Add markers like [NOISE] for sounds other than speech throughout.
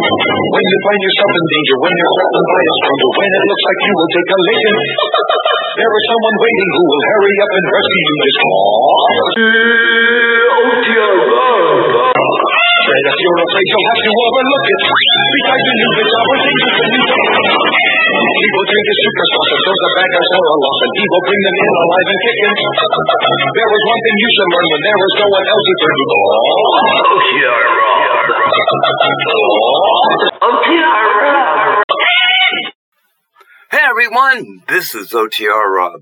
When you find yourself in danger, when you're threatened by a stranger, when it looks like you will take a licking, there is someone waiting who will hurry up and rescue you. Just Fred, if you're afraid, you'll have to overlook it. Besides the new bitch, our things the new He will drink his super sauce and throws the bad guys all aloft, and he will bring them in alive and kicking. There is one thing you should learn when there is no one else to turn to. Hey everyone, this is OTR Rob,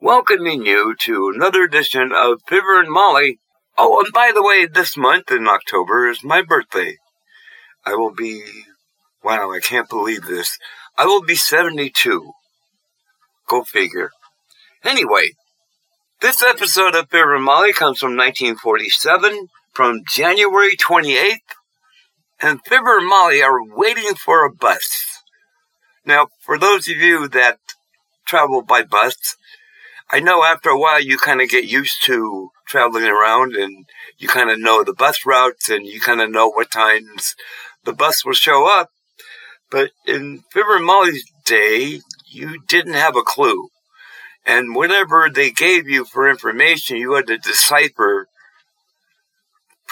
welcoming you to another edition of Fibber and Molly. Oh, and by the way, this month in October is my birthday. I will be, wow, I can't believe this. I will be 72. Go figure. Anyway, this episode of Fibber and Molly comes from 1947, from January 28th, and Fibber and Molly are waiting for a bus. Now, for those of you that travel by bus, I know after a while you kind of get used to traveling around and you kind of know the bus routes and you kind of know what times the bus will show up. But in Fibber and Molly's day, you didn't have a clue. And whatever they gave you for information, you had to decipher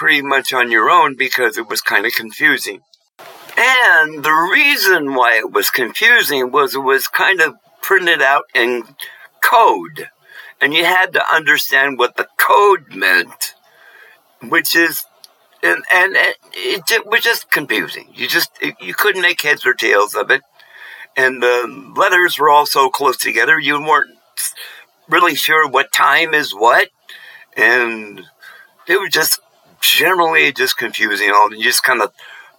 pretty much on your own because it was kind of confusing. And the reason why it was confusing was it was kind of printed out in code. And you had to understand what the code meant, which is, and, and it, it was just confusing. You just, you couldn't make heads or tails of it. And the letters were all so close together, you weren't really sure what time is what. And it was just generally just confusing. All you just kind of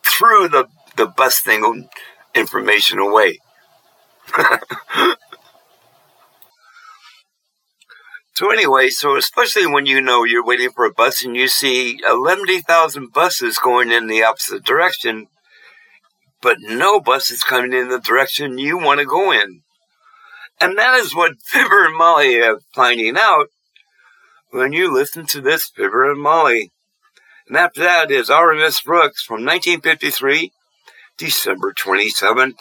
threw the the bus thing information away. [LAUGHS] so anyway, so especially when you know you're waiting for a bus and you see 11,000 buses going in the opposite direction, but no bus is coming in the direction you want to go in. And that is what Fibber and Molly are finding out when you listen to this Fibber and Molly. And after that is Our Miss Brooks from 1953, December 27th.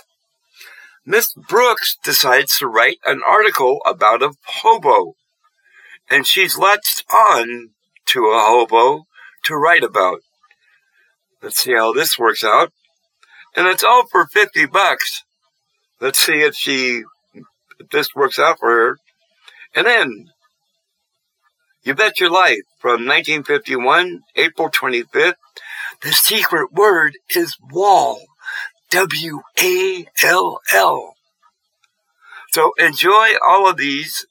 Miss Brooks decides to write an article about a hobo. And she's latched on to a hobo to write about. Let's see how this works out. And it's all for 50 bucks. Let's see if she, if this works out for her. And then, You Bet Your Life from 1951, April 25th. The secret word is wall. W A L L. So enjoy all of these.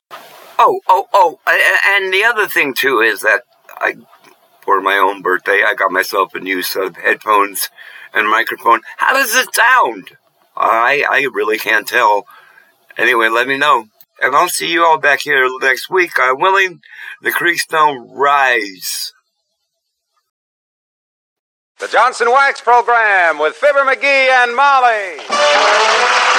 Oh, oh, oh, and the other thing too is that I, for my own birthday, I got myself a new set of headphones and microphone. How does it sound? I, I really can't tell. Anyway, let me know. And I'll see you all back here next week. I'm willing. The creeks don't rise. The Johnson Wax Program with Fibber McGee and Molly.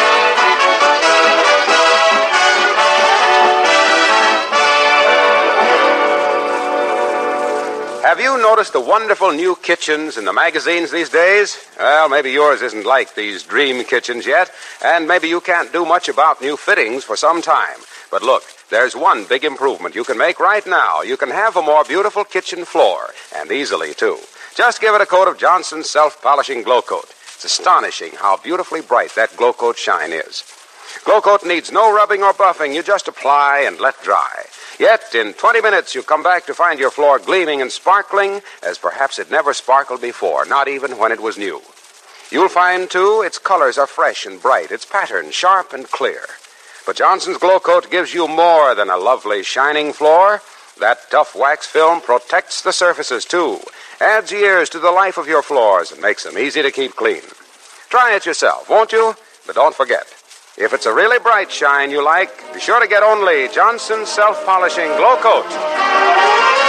Have you noticed the wonderful new kitchens in the magazines these days? Well, maybe yours isn't like these dream kitchens yet, and maybe you can't do much about new fittings for some time. But look, there's one big improvement you can make right now. You can have a more beautiful kitchen floor, and easily, too. Just give it a coat of Johnson's self polishing Glo-Coat. It's astonishing how beautifully bright that Glo-Coat shine is. Glo-Coat needs no rubbing or buffing. You just apply and let dry. Yet, in 20 minutes, you come back to find your floor gleaming and sparkling as perhaps it never sparkled before, not even when it was new. You'll find, too, its colors are fresh and bright, its pattern sharp and clear. But Johnson's Glo-Coat gives you more than a lovely shining floor. That tough wax film protects the surfaces, too, adds years to the life of your floors, and makes them easy to keep clean. Try it yourself, won't you? But don't forget, If it's a really bright shine you like, be sure to get only Johnson's Self Polishing Glow Coat.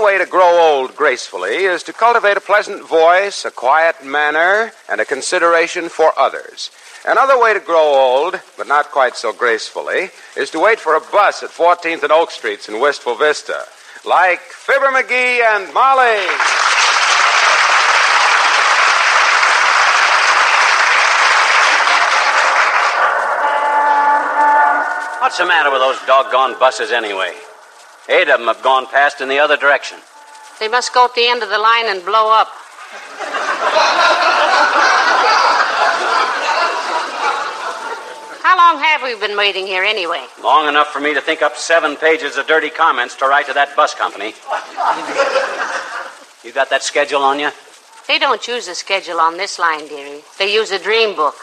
One way to grow old gracefully is to cultivate a pleasant voice, a quiet manner, and a consideration for others. Another way to grow old, but not quite so gracefully, is to wait for a bus at 14th and Oak Streets in Wistful Vista. Like Fibber McGee and Molly. What's the matter with those doggone buses anyway? Eight of them have gone past in the other direction. They must go at the end of the line and blow up. How long have we been waiting here anyway? Long enough for me to think up seven pages of dirty comments to write to that bus company. You got that schedule on you? They don't use a schedule on this line, dearie. They use a dream book.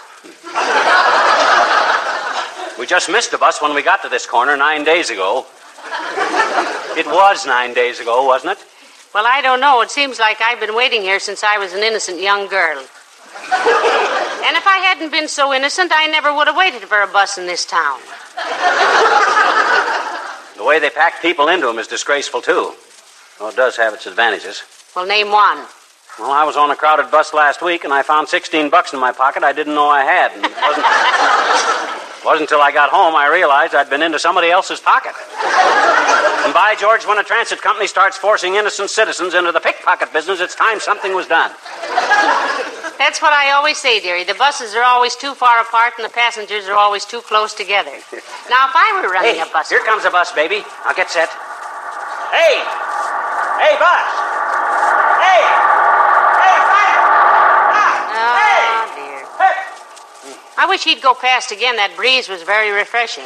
We just missed the bus when we got to this corner nine days ago. [LAUGHS] It was nine days ago, wasn't it? Well, I don't know. It seems like I've been waiting here since I was an innocent young girl. [LAUGHS] and if I hadn't been so innocent, I never would have waited for a bus in this town. The way they pack people into them is disgraceful, too. Well, it does have its advantages. Well, name one. Well, I was on a crowded bus last week and I found 16 bucks in my pocket I didn't know I had. And it wasn't, [LAUGHS] wasn't until I got home I realized I'd been into somebody else's pocket. And by George, when a transit company starts forcing innocent citizens into the pickpocket business, it's time something was done. That's what I always say, dearie. The buses are always too far apart and the passengers are always too close together. Now, if I were running Hey, a bus. here comes a bus, baby. I'll get set. Hey! Hey, bus! Hey! Hey, I wish he'd go past again. That breeze was very refreshing.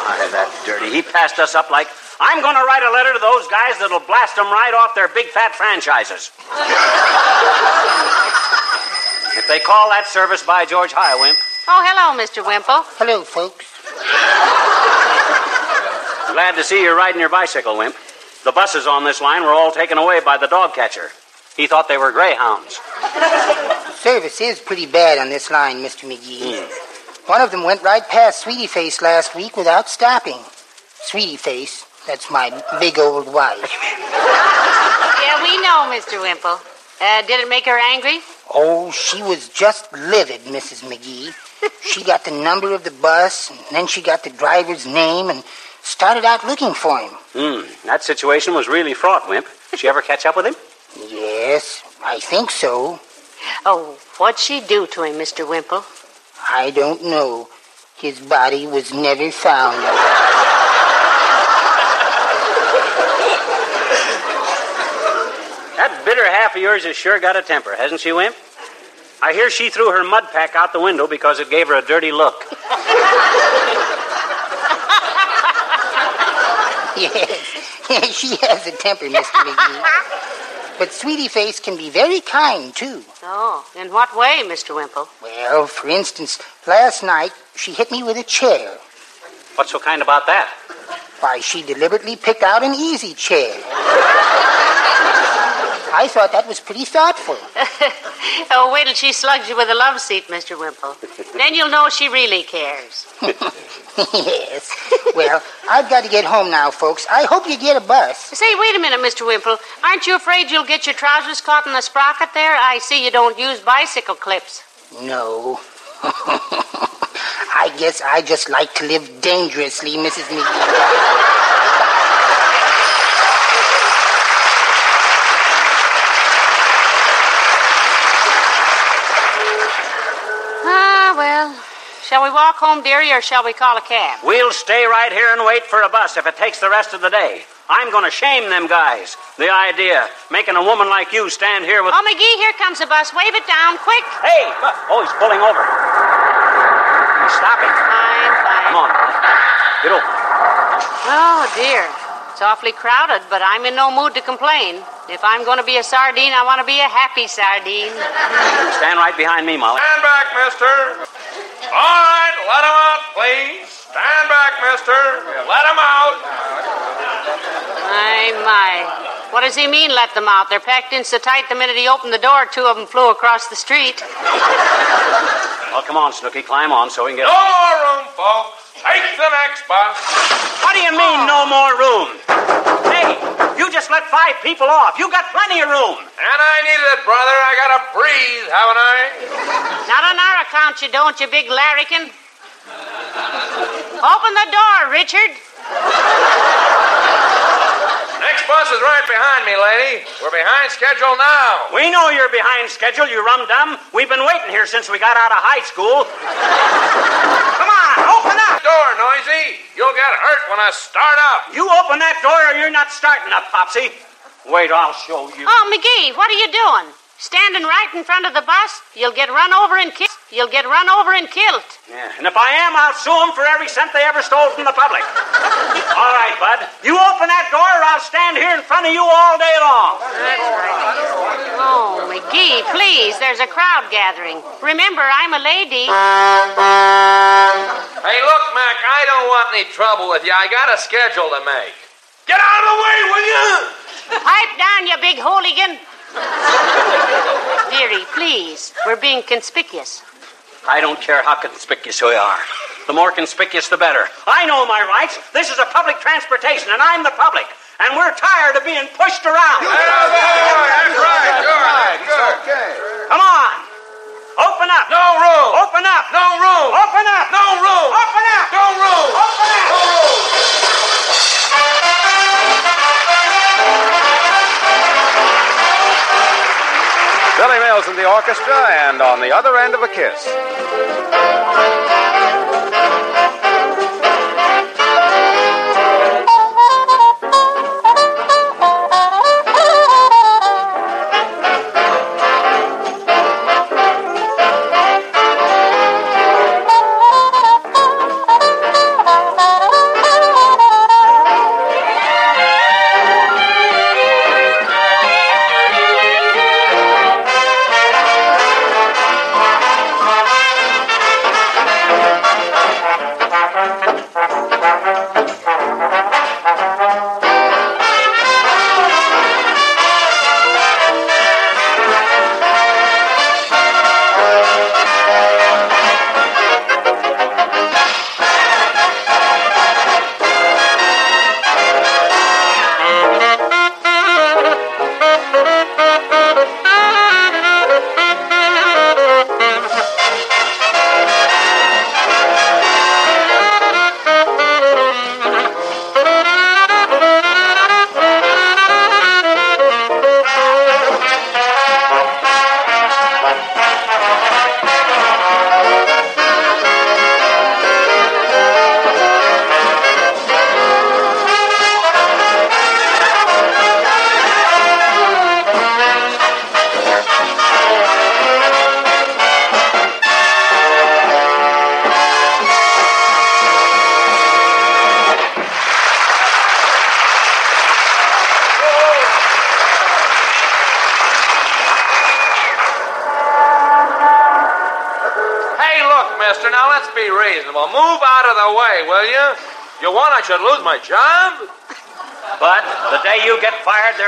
Why, that dirty. He passed us up like, I'm going to write a letter to those guys that'll blast them right off their big fat franchises. if they call that service by George Highwimp, Oh, hello, Mr. Wimple. Hello, folks. glad to see you're riding your bicycle, Wimp. The buses on this line were all taken away by the dog catcher. He thought they were greyhounds. Service is pretty bad on this line, Mr. McGee. One of them went right past Sweetie Face last week without stopping. Sweetie Face, that's my big old wife. Yeah, we know, Mr. Wimple. Uh, did it make her angry? Oh, she was just livid, Mrs. McGee. [LAUGHS] She got the number of the bus, and then she got the driver's name and started out looking for him. Hmm, that situation was really fraught, Wimp. Did she ever catch up with him? Yes, I think so. Oh, what'd she do to him, Mr. Wimple? I don't know. His body was never found. That bitter half of yours has sure got a temper, hasn't she, Wimp? I hear she threw her mud pack out the window because it gave her a dirty look. [LAUGHS] Yes, yes, [LAUGHS] she has a temper, Mr. McGee. But Sweetie Face can be very kind, too. Oh, in what way, Mr. Wimple? Well, for instance, last night she hit me with a chair. What's so kind about that? Why, she deliberately picked out an easy chair. I thought that was pretty thoughtful. [LAUGHS] oh, wait till she slugs you with a love seat, Mr. Wimple. then you'll know she really cares. [LAUGHS] yes. Well, I've got to get home now, folks. I hope you get a bus. Say, wait a minute, Mr. Wimple. Aren't you afraid you'll get your trousers caught in the sprocket there? I see you don't use bicycle clips. No. [LAUGHS] I guess I just like to live dangerously, Mrs. McGee. Ah, well. Shall we walk home, dearie, or shall we call a cab? We'll stay right here and wait for a bus if it takes the rest of the day. I'm going to shame them guys. The idea, making a woman like you stand here with. Oh, McGee, here comes a bus. Wave it down, quick. Hey! Oh, he's pulling over. He's stopping. Fine, fine. Come on. Get over. Oh, dear. It's awfully crowded, but I'm in no mood to complain. If I'm going to be a sardine, I want to be a happy sardine. Stand right behind me, Molly. Stand back, mister. All right, let him out, please. Stand back, mister. Let him out. My, my. What does he mean, let them out? They're packed in so tight the minute he opened the door, two of them flew across the street. Well, come on, Snooky, climb on so we can get. No more room, folks. Take the next bus. What do you mean, no more room? Hey, you just let five people off. You got plenty of room. And I needed it, brother. I gotta breathe, haven't I? Not on our account, you don't, you big larrikin. Open the door, Richard. Next bus is right behind me, lady. We're behind schedule now. We know you're behind schedule, you rum dum. We've been waiting here since we got out of high school. Come on, open up. Door, Noisy. You'll get hurt when I start up. You open that door or you're not starting up, Popsy. Wait, I'll show you. Oh, McGee, what are you doing? Standing right in front of the bus? You'll get run over and killed. You'll get run over and killed. Yeah, and if I am, I'll sue them for every cent they ever stole from the public. [LAUGHS] all right, Bud. You open that door or I'll stand here in front of you all day long. That's right. Oh, McGee, please, there's a crowd gathering. Remember, I'm a lady. Hey, look, Mac, I don't want any trouble with you. I got a schedule to make. Get out of the way, will you? Pipe down, you big hooligan. Dearie, please, we're being conspicuous. I don't care how conspicuous we are. The more conspicuous, the better. I know my rights. This is a public transportation, and I'm the public. And we're tired of being pushed around. That's right. That's right. Good. Good. Come on. Open up. No room. Open up. No room. Open up. No room. Open up. No room. Open up. No room. Billy Mills in the orchestra and on the other end of a kiss.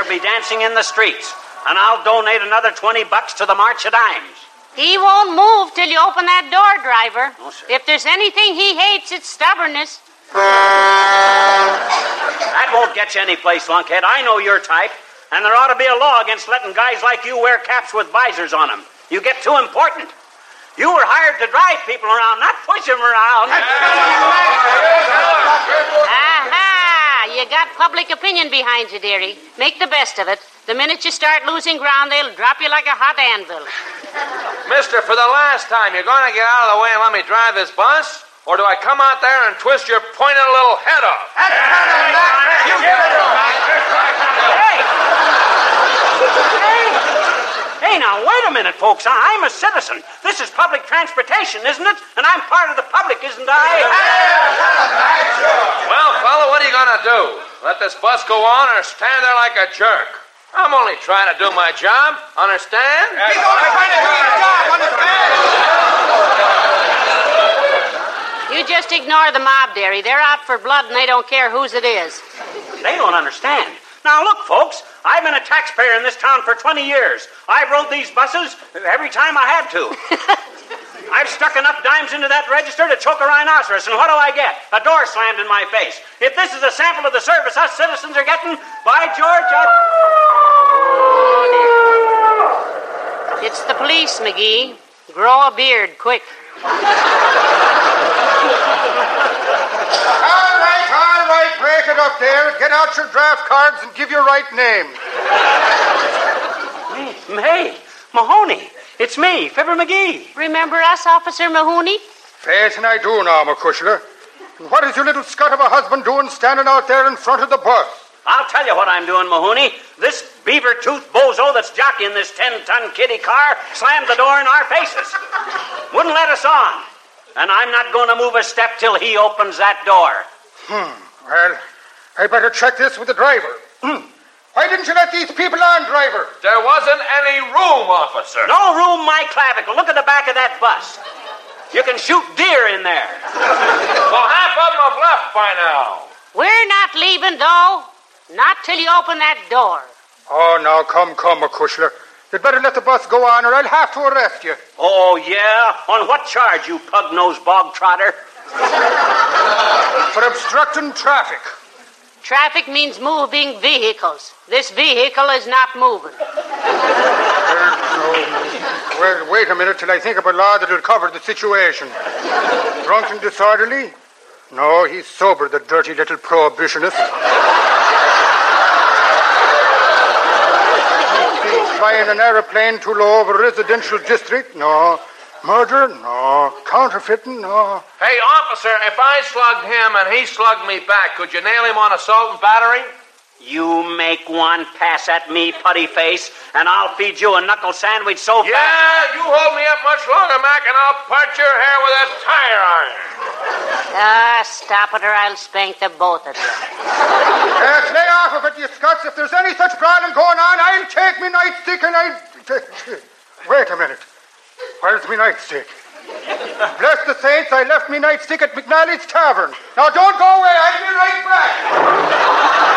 There'll be dancing in the streets. And I'll donate another 20 bucks to the March of Dimes. He won't move till you open that door, driver. No, sir. If there's anything he hates, it's stubbornness. That won't get you any place, lunkhead. I know your type. And there ought to be a law against letting guys like you wear caps with visors on them. You get too important. You were hired to drive people around, not push them around. Aha! You got public opinion behind you, dearie. Make the best of it. The minute you start losing ground, they'll drop you like a hot anvil. Mister, for the last time, you're going to get out of the way and let me drive this bus? Or do I come out there and twist your pointed little head off? You give it to him. Hey! Hey! Hey, now, wait a minute, folks. I- I'm a citizen. This is public transportation, isn't it? And I'm part of the public, isn't I? Well, fella, what are you going to do? Let this bus go on or stand there like a jerk? I'm only trying to do my job, understand? You just ignore the mob, Derry. They're out for blood and they don't care whose it is. They don't understand. Now, look, folks, I've been a taxpayer in this town for 20 years. I've rode these buses every time I had to. [LAUGHS] I've stuck enough dimes into that register to choke a rhinoceros, and what do I get? A door slammed in my face. If this is a sample of the service us citizens are getting, by George, I. Oh, it's the police, McGee. Grow a beard quick. All right, all right, break it up there. Get out your draft cards and give your right name. Mm, hey, Mahoney, it's me, Fibber McGee. Remember us, Officer Mahoney? Faith, and I do now, Macushla. What is your little scut of a husband doing standing out there in front of the bus? I'll tell you what I'm doing, Mahoney. This beaver tooth bozo that's jockeying this 10 ton kiddie car slammed the door in our faces. Wouldn't let us on. And I'm not going to move a step till he opens that door. Well, I better check this with the driver. Hmm. Why didn't you let these people on, driver? There wasn't any room, officer. No room, my clavicle. Look at the back of that bus. You can shoot deer in there. [LAUGHS] Well, half of them have left by now. We're not leaving, though. Not till you open that door. Oh, now, come, come, Macushla. You'd better let the bus go on or I'll have to arrest you. Oh, yeah? On what charge, you pug-nosed bog trotter? For obstructing traffic. Traffic means moving vehicles. This vehicle is not moving. Well, wait a minute till I think of a law that'll cover the situation. Drunk and disorderly? No, he's sober, the dirty little prohibitionist. Flying an aeroplane too low over a residential district? No. Murder? No. Counterfeiting? No. Hey, officer, if I slugged him and he slugged me back, could you nail him on assault and battery? You make one pass at me, putty face, and I'll feed you a knuckle sandwich so fast. Yeah, you hold me up much longer, Mac, and I'll part your hair with a tire iron. Ah, stop it or I'll spank the both of you. Uh, lay off of it, you Scots. If there's any such problem going on, I'll take me nightstick and I'll. [LAUGHS] Wait a minute. Where's me nightstick? Bless the saints, I left me nightstick at McNally's Tavern. Now don't go away, I'll be right back.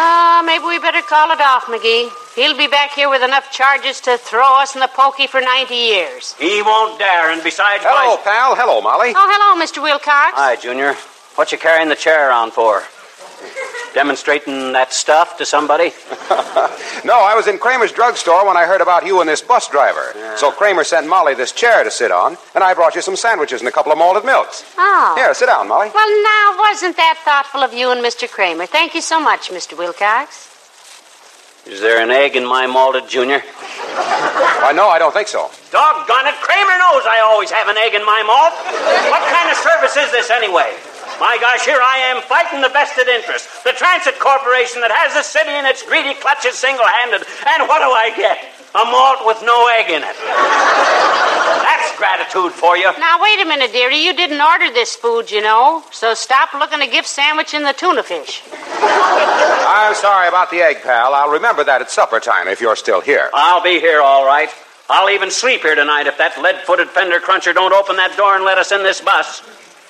Ah, maybe we better call it off, McGee. He'll be back here with enough charges to throw us in the pokey for 90 years. He won't dare, and besides... Hello, why- pal. Hello, Molly. Oh, hello, Mr. Wilcox. Hi, Junior. What you carrying the chair around for? Demonstrating that stuff to somebody? [LAUGHS] No, I was in Kramer's drugstore when I heard about you and this bus driver. So Kramer sent Molly this chair to sit on, and I brought you some sandwiches and a couple of malted milks. Oh. Here, sit down, Molly. Well, now, wasn't that thoughtful of you and Mr. Kramer? Thank you so much, Mr. Wilcox. Is there an egg in my malted, Junior? Why, no, I don't think so. Doggone it, Kramer knows I always have an egg in my malt. What kind of service is this anyway? My gosh, here I am fighting the vested interest, the Transit Corporation that has the city in its greedy clutches single handed. And what do I get? A malt with no egg in it. That's gratitude for you. Now, wait a minute, dearie. You didn't order this food, you know. So stop looking a gift sandwich in the tuna fish. I'm sorry about the egg, pal. I'll remember that at supper time if you're still here. I'll be here all right. I'll even sleep here tonight if that lead footed fender cruncher don't open that door and let us in this bus.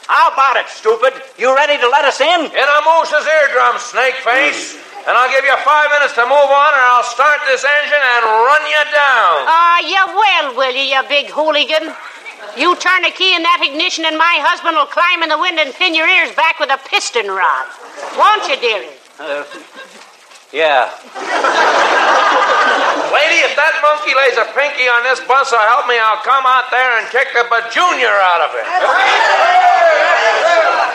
How about it, stupid? You ready to let us in? In a moose's eardrum, snake face. And I'll give you five minutes to move on, or I'll start this engine and run you down. Ah, you will, will you, you big hooligan? You turn a key in that ignition, and my husband will climb in the wind and pin your ears back with a piston rod. Won't you, dearie? Yeah. [LAUGHS] Lady, if that monkey lays a pinky on this bus, so help me, I'll come out there and kick the bajunior out of it.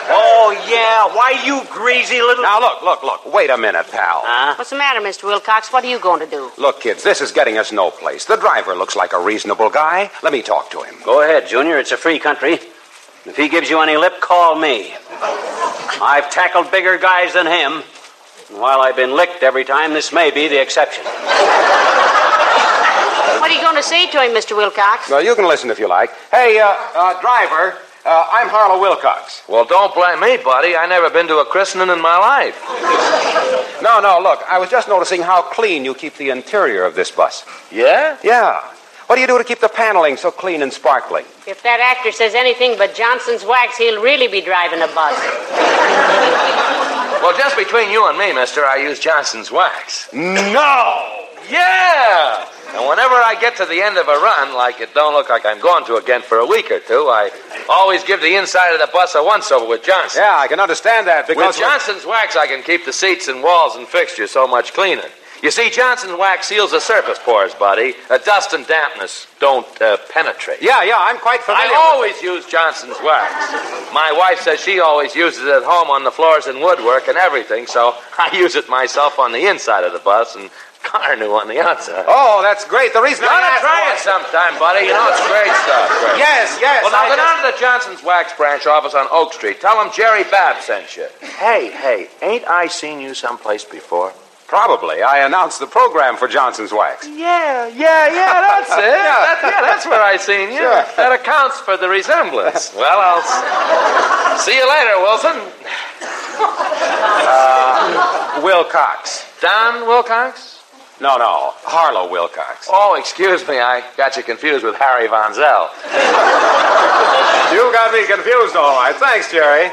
Oh, yeah. Why, you greasy little. Now, look, look, look. Wait a minute, pal. Huh? What's the matter, Mr. Wilcox? What are you going to do? Look, kids, this is getting us no place. The driver looks like a reasonable guy. Let me talk to him. Go ahead, Junior. It's a free country. If he gives you any lip, call me. I've tackled bigger guys than him. And while I've been licked every time, this may be the exception. What are you going to say to him, Mr. Wilcox? Well, you can listen if you like. Hey, uh, uh, driver, uh, I'm Harlow Wilcox. Well, don't blame me, buddy. I never been to a christening in my life. No, no, look, I was just noticing how clean you keep the interior of this bus. Yeah? Yeah. What do you do to keep the paneling so clean and sparkling? If that actor says anything but Johnson's wax, he'll really be driving a bus. [LAUGHS] Well, just between you and me, mister, I use Johnson's wax. No! Yeah! And whenever I get to the end of a run, like it don't look like I'm going to again for a week or two, I always give the inside of the bus a once over with Johnson. Yeah, I can understand that because. With Johnson's wax, I can keep the seats and walls and fixtures so much cleaner. You see, Johnson's wax seals the surface pores, buddy. Uh, dust and dampness don't uh, penetrate. Yeah, yeah, I'm quite familiar. I always use Johnson's wax. My wife says she always uses it at home on the floors and woodwork and everything, so I use it myself on the inside of the bus and Carnu on the outside. Oh, that's great. The reason I asked try it sometime, buddy. You know, it's great stuff. Yes, yes. Well, now I go just- down to the Johnson's Wax branch office on Oak Street. Tell them Jerry Babb sent you. Hey, hey, ain't I seen you someplace before? Probably. I announced the program for Johnson's Wax. Yeah, yeah, yeah, that's [LAUGHS] it. That- yeah, that's where I seen you. Sure. That accounts for the resemblance. Well, I'll s- see you later, Wilson. Uh, Wilcox. Don Wilcox? No, no. Harlow Wilcox. Oh, excuse me, I got you confused with Harry Von Zell. [LAUGHS] You got me confused, all right. Thanks, Jerry.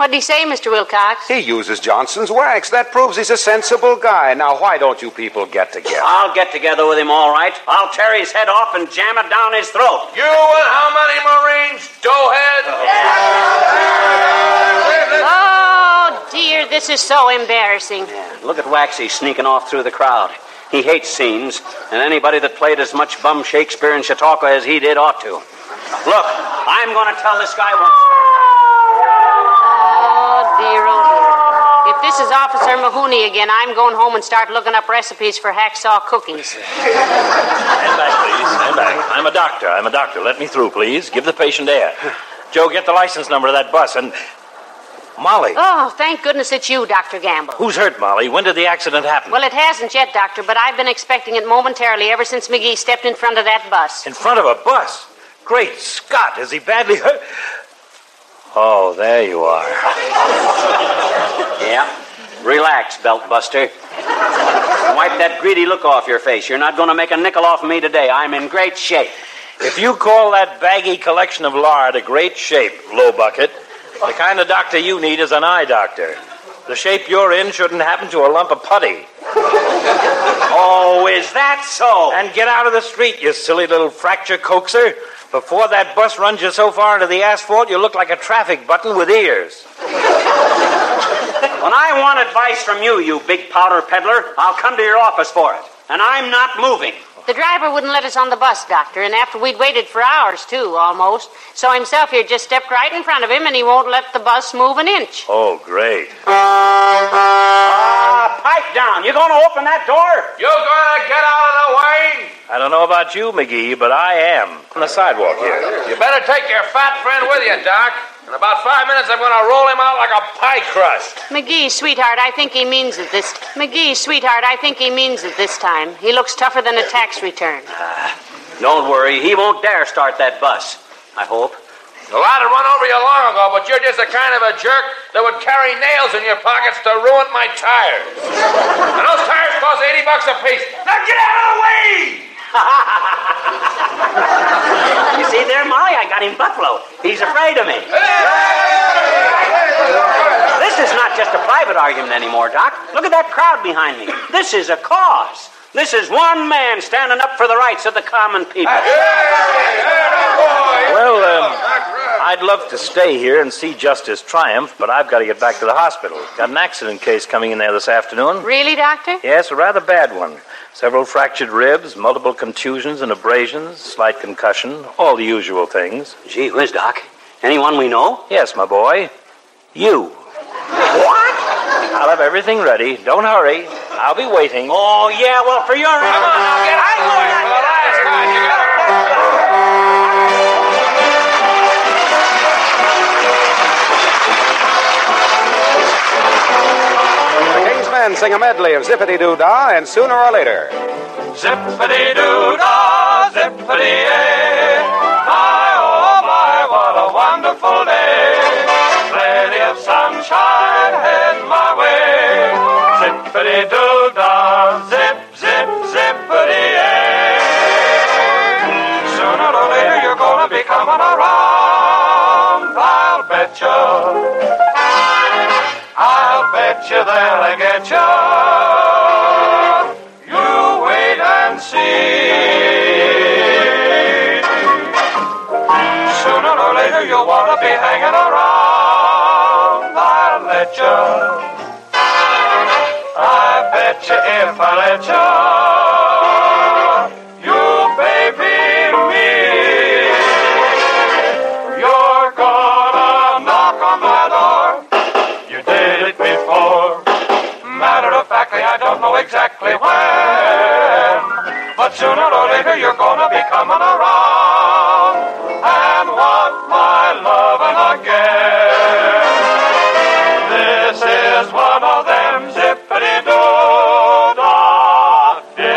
What'd he say, Mr. Wilcox? He uses Johnson's Wax. That proves he's a sensible guy. Now, why don't you people get together? I'll get together with him, all right. I'll tear his head off and jam it down his throat. You and how many Marines? Doughhead? Oh, oh, dear, this is so embarrassing. Look at Waxy sneaking off through the crowd. He hates scenes, and anybody that played as much bum Shakespeare in Chautauqua as he did ought to. Look, I'm going to tell this guy once. Oh. Dear, oh. If this is Officer Mahoney again, I'm going home and start looking up recipes for hacksaw cookies. Stand back, please. Stand back. I'm a doctor. I'm a doctor. Let me through, please. Give the patient air. Joe, get the license number of that bus and. Molly. Oh, thank goodness it's you, Dr. Gamble. Who's hurt, Molly? When did the accident happen? Well, it hasn't yet, Doctor, but I've been expecting it momentarily ever since McGee stepped in front of that bus. In front of a bus. Great Scott, is he badly hurt? Oh, there you are. Yeah. Relax, belt buster. Wipe that greedy look off your face. You're not going to make a nickel off me today. I'm in great shape. If you call that baggy collection of lard a great shape, low bucket, the kind of doctor you need is an eye doctor. The shape you're in shouldn't happen to a lump of putty. Oh, is that so? And get out of the street, you silly little fracture coaxer. Before that bus runs you so far into the asphalt, you look like a traffic button with ears. When I want advice from you, you big powder peddler, I'll come to your office for it. And I'm not moving. The driver wouldn't let us on the bus, Doctor, and after we'd waited for hours, too, almost. So himself here just stepped right in front of him, and he won't let the bus move an inch. Oh, great. Ah, pipe down. You going to open that door? You gonna get out of the way? I don't know about you, McGee, but I am on the sidewalk here. You better take your fat friend with you, Doc. In about five minutes, I'm gonna roll him out like a pie crust. McGee, sweetheart, I think he means it this. McGee, sweetheart, I think he means it this time. He looks tougher than a tax return. Ah, don't worry. He won't dare start that bus. I hope. Well, I'd have run over you long ago, but you're just the kind of a jerk that would carry nails in your pockets to ruin my tires. and those tires cost 80 bucks a piece. Now get out of the way! [LAUGHS] You see there, Molly? I got him buffalo. He's afraid of me. This is not just a private argument anymore, Doc. Look at that crowd behind me. This is a cause. This is one man standing up for the rights of the common people. Well, um, I'd love to stay here and see justice triumph, but I've got to get back to the hospital. Got an accident case coming in there this afternoon. Really, Doctor? Yes, a rather bad one. Several fractured ribs, multiple contusions and abrasions, slight concussion, all the usual things. Gee whiz, Doc. Anyone we know? Yes, my boy. You. What? I'll have everything ready. Don't hurry. I'll be waiting. Oh, yeah, well, for your... Come on, now get out then sing a medley of Zippity Doo Dah and Sooner or Later. Zippity Doo Dah, Zippity Yay. My, oh my, what a wonderful day. Plenty of sunshine head my way. Zippity Doo Dah, Zip, Zip, Zippity Yay. Sooner or later you're gonna be coming around. I'll you get you. You wait and see. Sooner or later you'll want to be hanging around. I'll let you. I bet you if I let. You I don't know exactly when. But sooner or later you're gonna be coming around and want my loving again. This is one of them zippity doo dah days.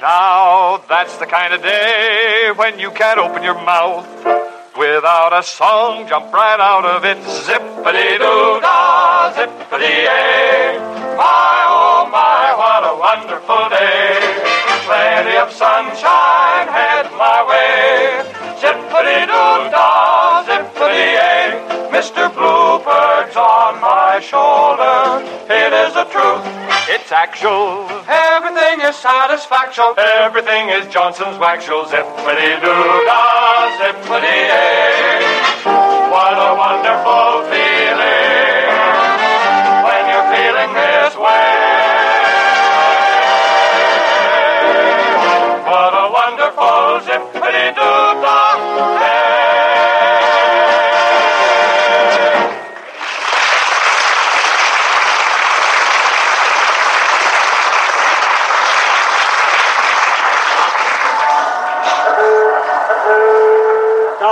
Now that's the kind of day when you can't open your mouth without a song jump right out of it. Zippity doo dah, zippity yay. My oh my, what a wonderful day. Plenty of sunshine head my way. Zippity doo dah, zippity yay. Mr. Bluebird's on my shoulder. It is the truth. It's actual. Everything is satisfaction. Everything is Johnson's Waxual. Zippity doo dah, zippity. What a wonderful feeling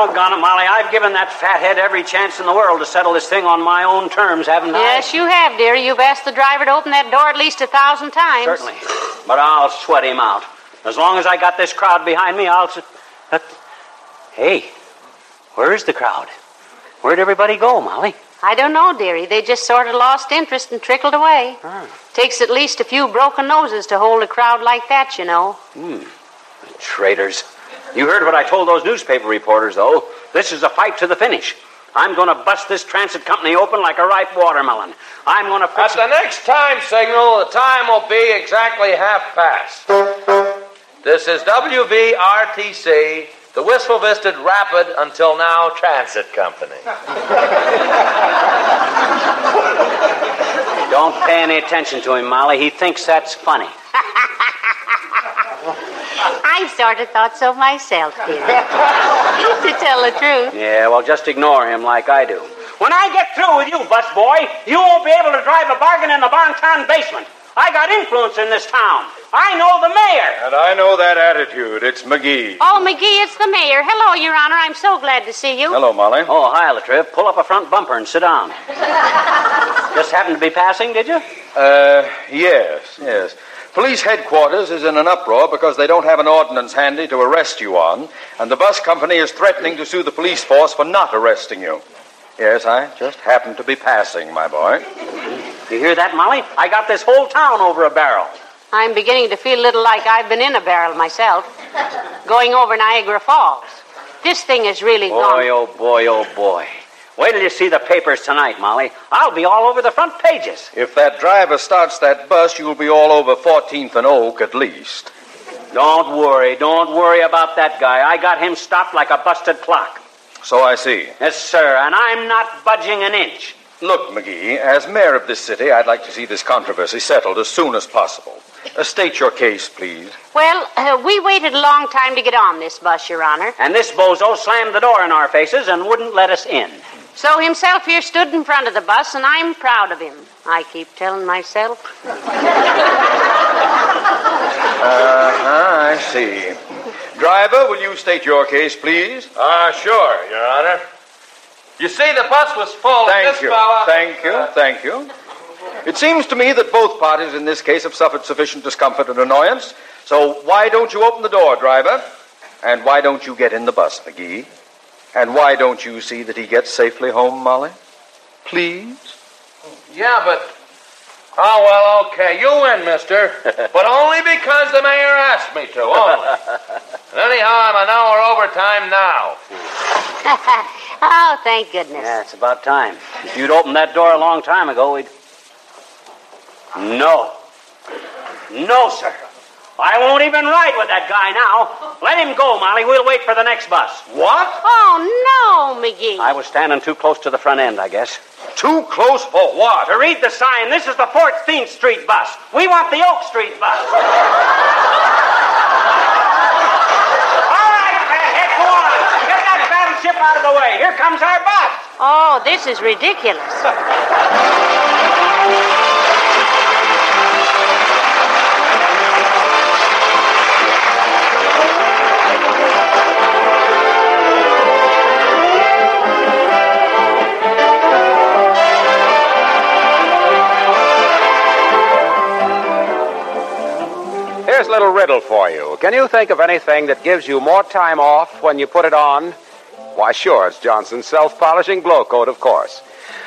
Doggone it, Molly. I've given that fathead every chance in the world to settle this thing on my own terms, haven't I? Yes, you have, dear. You've asked the driver to open that door at least a thousand times. Certainly. But I'll sweat him out. As long as I got this crowd behind me, I'll. But, hey, where's the crowd? Where'd everybody go, Molly? I don't know, dearie. They just sort of lost interest and trickled away. Takes at least a few broken noses to hold a crowd like that, you know. Hmm. The traitors. You heard what I told those newspaper reporters, though. This is a fight to the finish. I'm going to bust this transit company open like a ripe watermelon. I'm going to At fix the next time signal, the time will be exactly half past. This is WVRTC, the Wistful Vista Rapid until now Transit Company. Don't pay any attention to him, Molly. He thinks that's funny. [LAUGHS] I sort of thought so myself, dear. [LAUGHS] to tell the truth. Yeah, well, just ignore him like I do. When I get through with you, busboy, you won't be able to drive a bargain in the Bonton basement. I got influence in this town. I know the mayor. And I know that attitude. It's McGee. Oh, McGee, it's the mayor. Hello, Your Honor. I'm so glad to see you. Hello, Molly. Oh, hi, Latriv. Pull up a front bumper and sit down. [LAUGHS] Just happened to be passing, did you? Uh, yes, yes. Police headquarters is in an uproar because they don't have an ordinance handy to arrest you on, and the bus company is threatening to sue the police force for not arresting you. Yes, I just happened to be passing, my boy. You hear that, Molly? I got this whole town over a barrel. I'm beginning to feel a little like I've been in a barrel myself, going over Niagara Falls. This thing is really Boy, gone. oh boy, oh boy. Wait till you see the papers tonight, Molly. I'll be all over the front pages. If that driver starts that bus, you'll be all over 14th and Oak at least. Don't worry, don't worry about that guy. I got him stopped like a busted clock. So I see. Yes, sir, and I'm not budging an inch. Look, McGee, as mayor of this city, I'd like to see this controversy settled as soon as possible. Uh, state your case, please. Well, uh, we waited a long time to get on this bus, Your Honor. And this bozo slammed the door in our faces and wouldn't let us in. So himself here stood in front of the bus, and I'm proud of him. I keep telling myself. Uh-huh, I see. Driver, will you state your case, please? Ah, sure, Your Honor. You see, the bus was full. Thank this you. fella- Thank you. Thank you. It seems to me that both parties in this case have suffered sufficient discomfort and annoyance. So why don't you open the door, driver? And why don't you get in the bus, McGee? And why don't you see that he gets safely home, Molly? Please? Yeah, but Oh, well, okay. You win, mister. [LAUGHS] but only because the mayor asked me to, only. And anyhow, I'm an hour overtime now. [LAUGHS] oh, thank goodness. Yeah, it's about time. If you'd opened that door a long time ago, we'd. No. No, sir. I won't even ride with that guy now. Let him go, Molly. We'll wait for the next bus. What? Oh, no, McGee. I was standing too close to the front end, I guess. Too close for what? To read the sign, this is the 14th Street bus. We want the Oak Street bus. [LAUGHS] All right, fathead, go on. Get that battleship out of the way. Here comes our bus. Oh, this is ridiculous. [LAUGHS] riddle for you. Can you think of anything that gives you more time off when you put it on? Why, sure, it's Johnson's self polishing Glo-Coat, of course.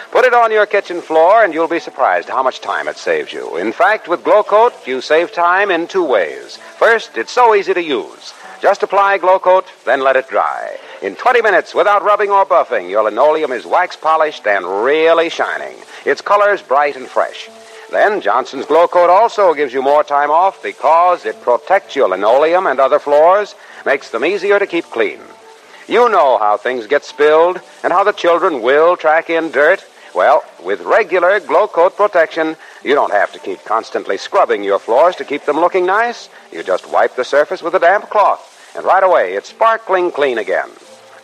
Put it on your kitchen floor, and you'll be surprised how much time it saves you. In fact, with Glo-Coat, you save time in two ways. First, it's so easy to use. Just apply Glo-Coat, then let it dry. In 20 minutes, without rubbing or buffing, your linoleum is wax polished and really shining. Its color's bright and fresh. Then Johnson's Glo-Coat also gives you more time off because it protects your linoleum and other floors, makes them easier to keep clean. You know how things get spilled and how the children will track in dirt. Well, with regular Glo-Coat protection, you don't have to keep constantly scrubbing your floors to keep them looking nice. You just wipe the surface with a damp cloth, and right away it's sparkling clean again.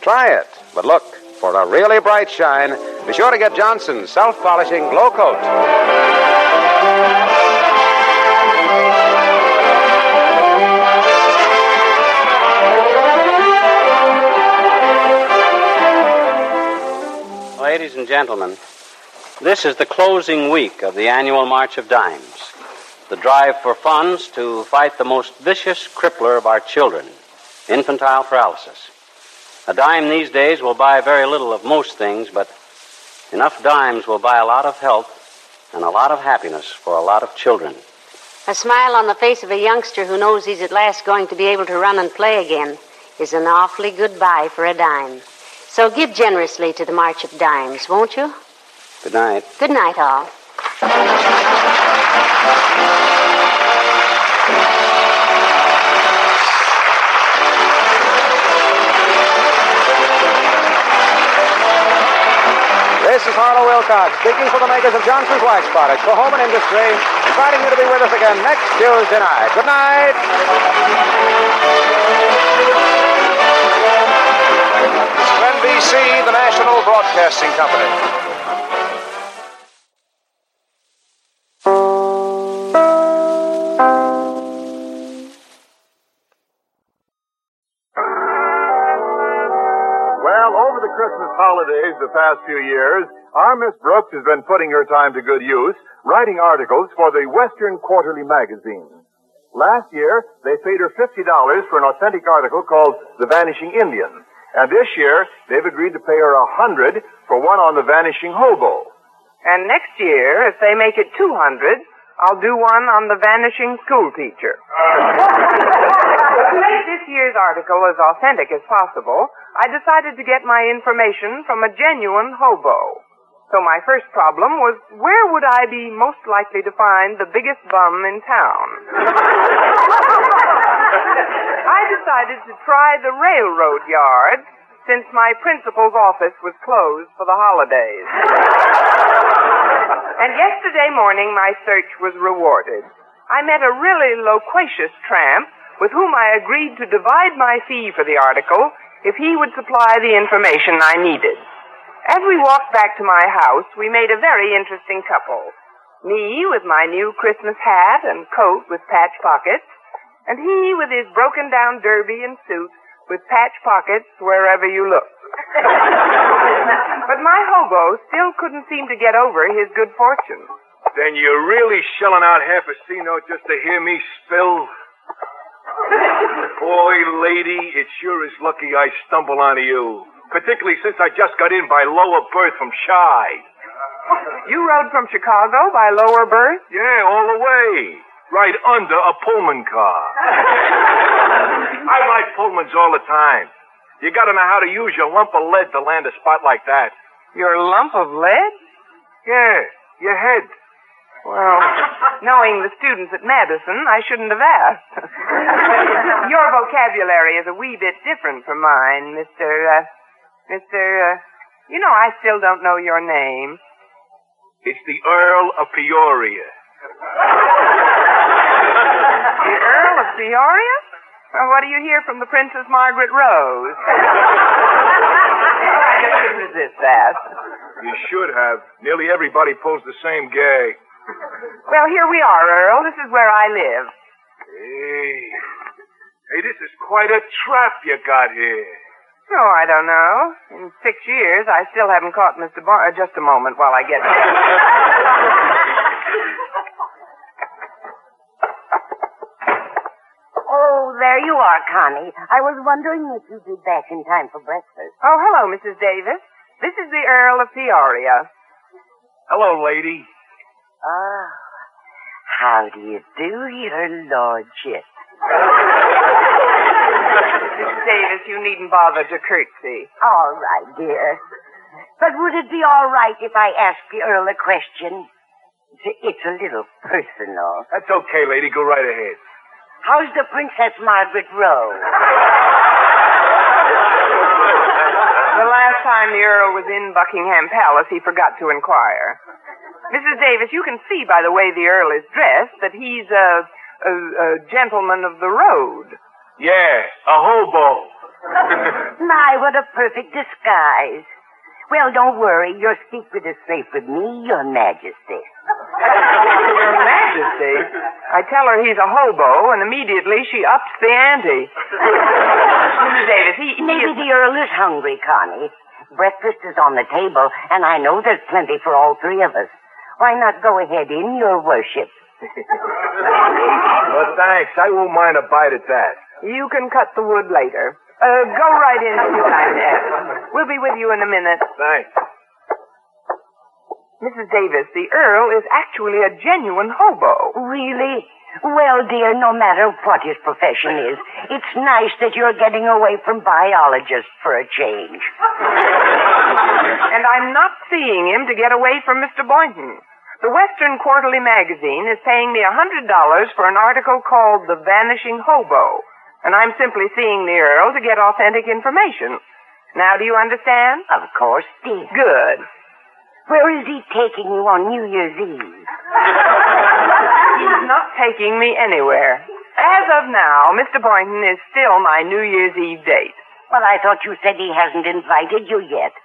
Try it, but look, for a really bright shine, be sure to get Johnson's self polishing Glo-Coat. Ladies and gentlemen, this is the closing week of the annual March of Dimes, the drive for funds to fight the most vicious crippler of our children, infantile paralysis. A dime these days will buy very little of most things, but enough dimes will buy a lot of health and a lot of happiness for a lot of children. A smile on the face of a youngster who knows he's at last going to be able to run and play again is an awfully good buy for a dime. So give generously to the March of Dimes, won't you? Good night. Good night, all. This is Harlow Wilcox speaking for the makers of Johnson's Wax Products for home and industry, inviting you to be with us again next Tuesday night. Good night. NBC, the National Broadcasting Company. Over the Christmas holidays the past few years, our Miss Brooks has been putting her time to good use, writing articles for the Western Quarterly magazine. Last year, they paid her $50 for an authentic article called The Vanishing Indian. And this year, they've agreed to pay her a 100 for one on the Vanishing Hobo. And next year, if they make it 200, I'll do one on the vanishing school teacher. [LAUGHS] to make this year's article as authentic as possible, I decided to get my information from a genuine hobo. So my first problem was where would I be most likely to find the biggest bum in town? [LAUGHS] I decided to try the railroad yard since my principal's office was closed for the holidays. [LAUGHS] and yesterday morning my search was rewarded. I met a really loquacious tramp with whom I agreed to divide my fee for the article if he would supply the information I needed. As we walked back to my house, we made a very interesting couple. Me with my new Christmas hat and coat with patch pockets, and he with his broken down derby and suit with patch pockets wherever you look. [LAUGHS] but my hobo still couldn't seem to get over his good fortune. Then you're really shelling out half a C note just to hear me spill? Boy, lady, it sure is lucky I stumbled onto you. Particularly since I just got in by lower berth from Shy. You rode from Chicago by lower berth? Yeah, all the way. Right under a Pullman car. [LAUGHS] I ride Pullmans all the time. You gotta know how to use your lump of lead to land a spot like that. Your lump of lead? Yeah, your head. Well, [LAUGHS] knowing the students at Madison, I shouldn't have asked. [LAUGHS] Your vocabulary is a wee bit different from mine, Mr. Uh, Mr. Uh, you know, I still don't know your name. It's the Earl of Peoria. [LAUGHS] The Earl of Peoria? Well, what do you hear from the Princess Margaret Rose? [LAUGHS] I just couldn't resist that. You should have. Nearly everybody pulls the same gag. Well, here we are, Earl. This is where I live. Hey. Hey, this is quite a trap you got here. Oh, I don't know. In six years, I still haven't caught Mr. Bar. Uh, just a moment while I get. [LAUGHS] [LAUGHS] Oh, there you are, Connie. I was wondering if you'd be back in time for breakfast. Oh, hello, Mrs. Davis. This is the Earl of Peoria. Hello, lady. Oh, how do you do, your lordship? [LAUGHS] Mrs. Davis, you needn't bother to curtsy. All right, dear. But would it be all right if I asked the Earl a question? It's- It's a little personal. That's okay, lady. Go right ahead. How's the Princess Margaret Rose? [LAUGHS] The last time the Earl was in Buckingham Palace, he forgot to inquire. Mrs. Davis, you can see by the way the Earl is dressed that he's a, a, a gentleman of the road. Yeah, a hobo. [LAUGHS] My, what a perfect disguise. Well, don't worry. Your secret is safe with me, Your Majesty. Your Majesty. I tell her he's a hobo, and immediately she ups the ante. Mrs. [LAUGHS] Davis, he, he Maybe is... the Earl is hungry, Connie. Breakfast is on the table, and I know there's plenty for all three of us. Why not go ahead in, Your Worship? Well, thanks. I won't mind a bite at that. You can cut the wood later. Uh, go right in, Mr. Dinette. We'll be with you in a minute. Thanks. Mrs. Davis, the Earl is actually a genuine hobo. Really? Well, dear, no matter what his profession is, it's nice that you're getting away from biologists for a change. And I'm not seeing him to get away from Mr. Boynton. The Western Quarterly Magazine is paying me a $100 for an article called The Vanishing Hobo. And I'm simply seeing the Earl to get authentic information. Now, do you understand? Of course, dear. Good. Where is he taking you on New Year's Eve? [LAUGHS] He's not taking me anywhere. As of now, Mr. Boynton is still my New Year's Eve date. Well, I thought you said he hasn't invited you yet.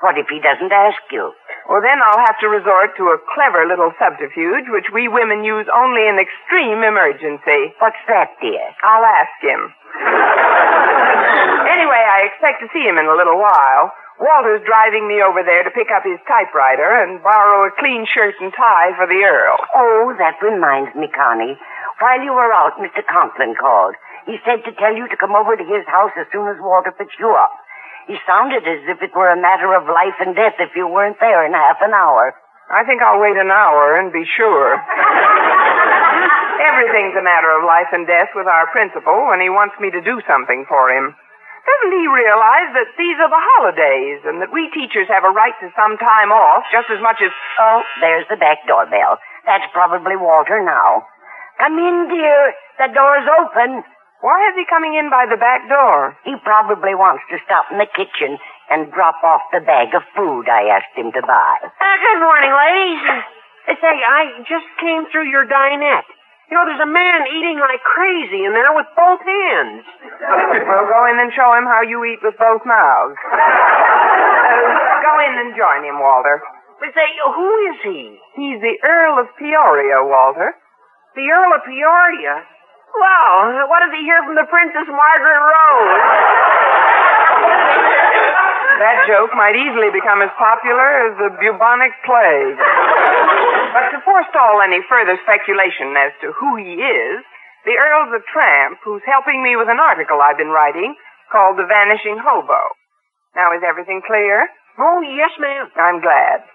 What if he doesn't ask you? Well, then I'll have to resort to a clever little subterfuge which we women use only in extreme emergency. What's that, dear? I'll ask him. [LAUGHS] anyway, I expect to see him in a little while. Walter's driving me over there to pick up his typewriter and borrow a clean shirt and tie for the Earl. Oh, that reminds me, Connie. While you were out, Mr. Conklin called. He said to tell you to come over to his house as soon as Walter picks you up. He sounded as if it were a matter of life and death if you weren't there in half an hour. I think I'll wait an hour and be sure. [LAUGHS] Everything's a matter of life and death with our principal when he wants me to do something for him. Doesn't he realize that these are the holidays and that we teachers have a right to some time off just as much as. Oh, there's the back doorbell. That's probably Walter now. Come in, dear. The door's open. Why is he coming in by the back door? He probably wants to stop in the kitchen and drop off the bag of food I asked him to buy. Uh, good morning, ladies. Say, I just came through your dinette. You know, there's a man eating like crazy in there with both hands. Well, go in and show him how you eat with both mouths. Uh, [LAUGHS] go in and join him, Walter. But say, who is he? He's the Earl of Peoria, Walter. The Earl of Peoria? Well, what does he hear from the Princess Margaret Rose? That joke might easily become as popular as the bubonic plague. But to forestall any further speculation as to who he is, the Earl's a tramp who's helping me with an article I've been writing called The Vanishing Hobo. Now, is everything clear? Oh, yes, ma'am. I'm glad.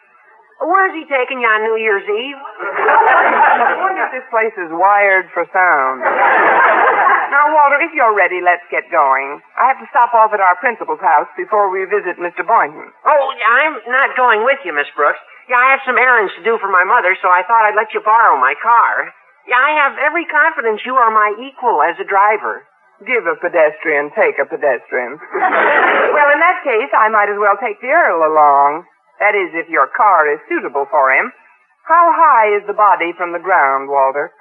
Where's he taking you on New Year's Eve? [LAUGHS] I wonder if this place is wired for sound. now, Walter, if you're ready, let's get going. I have to stop off at our principal's house before we visit Mr. Boynton. Oh, I'm not going with you, Miss Brooks. Yeah, I have some errands to do for my mother, so I thought I'd let you borrow my car. Yeah, I have every confidence you are my equal as a driver. Give a pedestrian, take a pedestrian. [LAUGHS] well, in that case, I might as well take the Earl along. That is, if your car is suitable for him. How high is the body from the ground, Walter?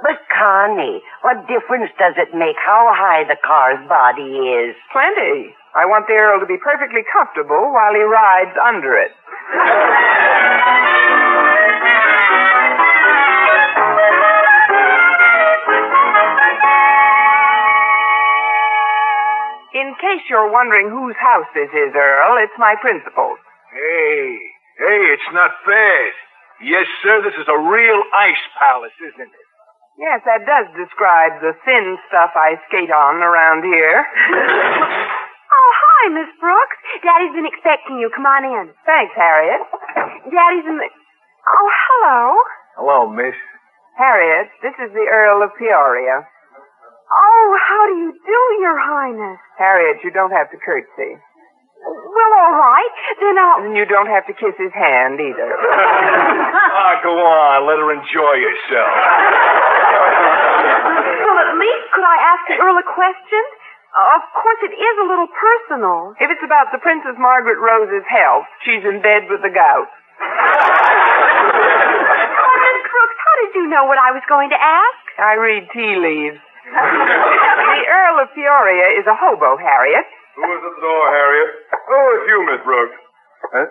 But, Connie, what difference does it make how high the car's body is? Plenty. I want the Earl to be perfectly comfortable while he rides under it. In case you're wondering whose house this is, Earl, it's my principal's. Hey, hey, it's not bad. Yes, sir, this is a real ice palace, isn't it? Yes, that does describe the thin stuff I skate on around here. [LAUGHS] hi, Miss Brooks. Daddy's been expecting you. Come on in. Thanks, Harriet. Daddy's in the. Oh, hello. Hello, miss. Harriet, this is the Earl of Peoria. Oh, how do you do, Your Highness? Harriet, you don't have to curtsy. Well, all right. Then I'll. And you don't have to kiss his hand either. [LAUGHS] ah, go on. Let her enjoy herself. well, at least could I ask the Earl a question? Of course, it is a little personal. If it's about the Princess Margaret Rose's health, she's in bed with the gout. oh, Miss Brooks, how did you know what I was going to ask? I read tea leaves. the Earl of Peoria is a hobo, Harriet. Who is at the door, Harriet? Oh, it's you, Miss Brooks. Huh?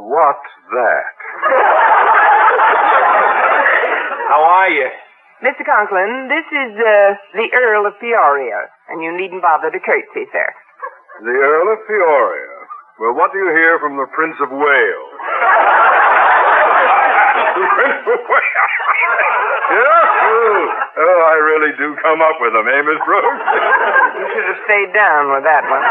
What's that? [LAUGHS] How are you? Mr. Conklin, this is uh, the Earl of Peoria, and you needn't bother to curtsy, sir. The Earl of Peoria. Well, what do you hear from the Prince of Wales? [LAUGHS] the Prince of Wales. yeah? Oh, oh, I really do come up with them, eh, Miss Brooks? you should have stayed down with that one.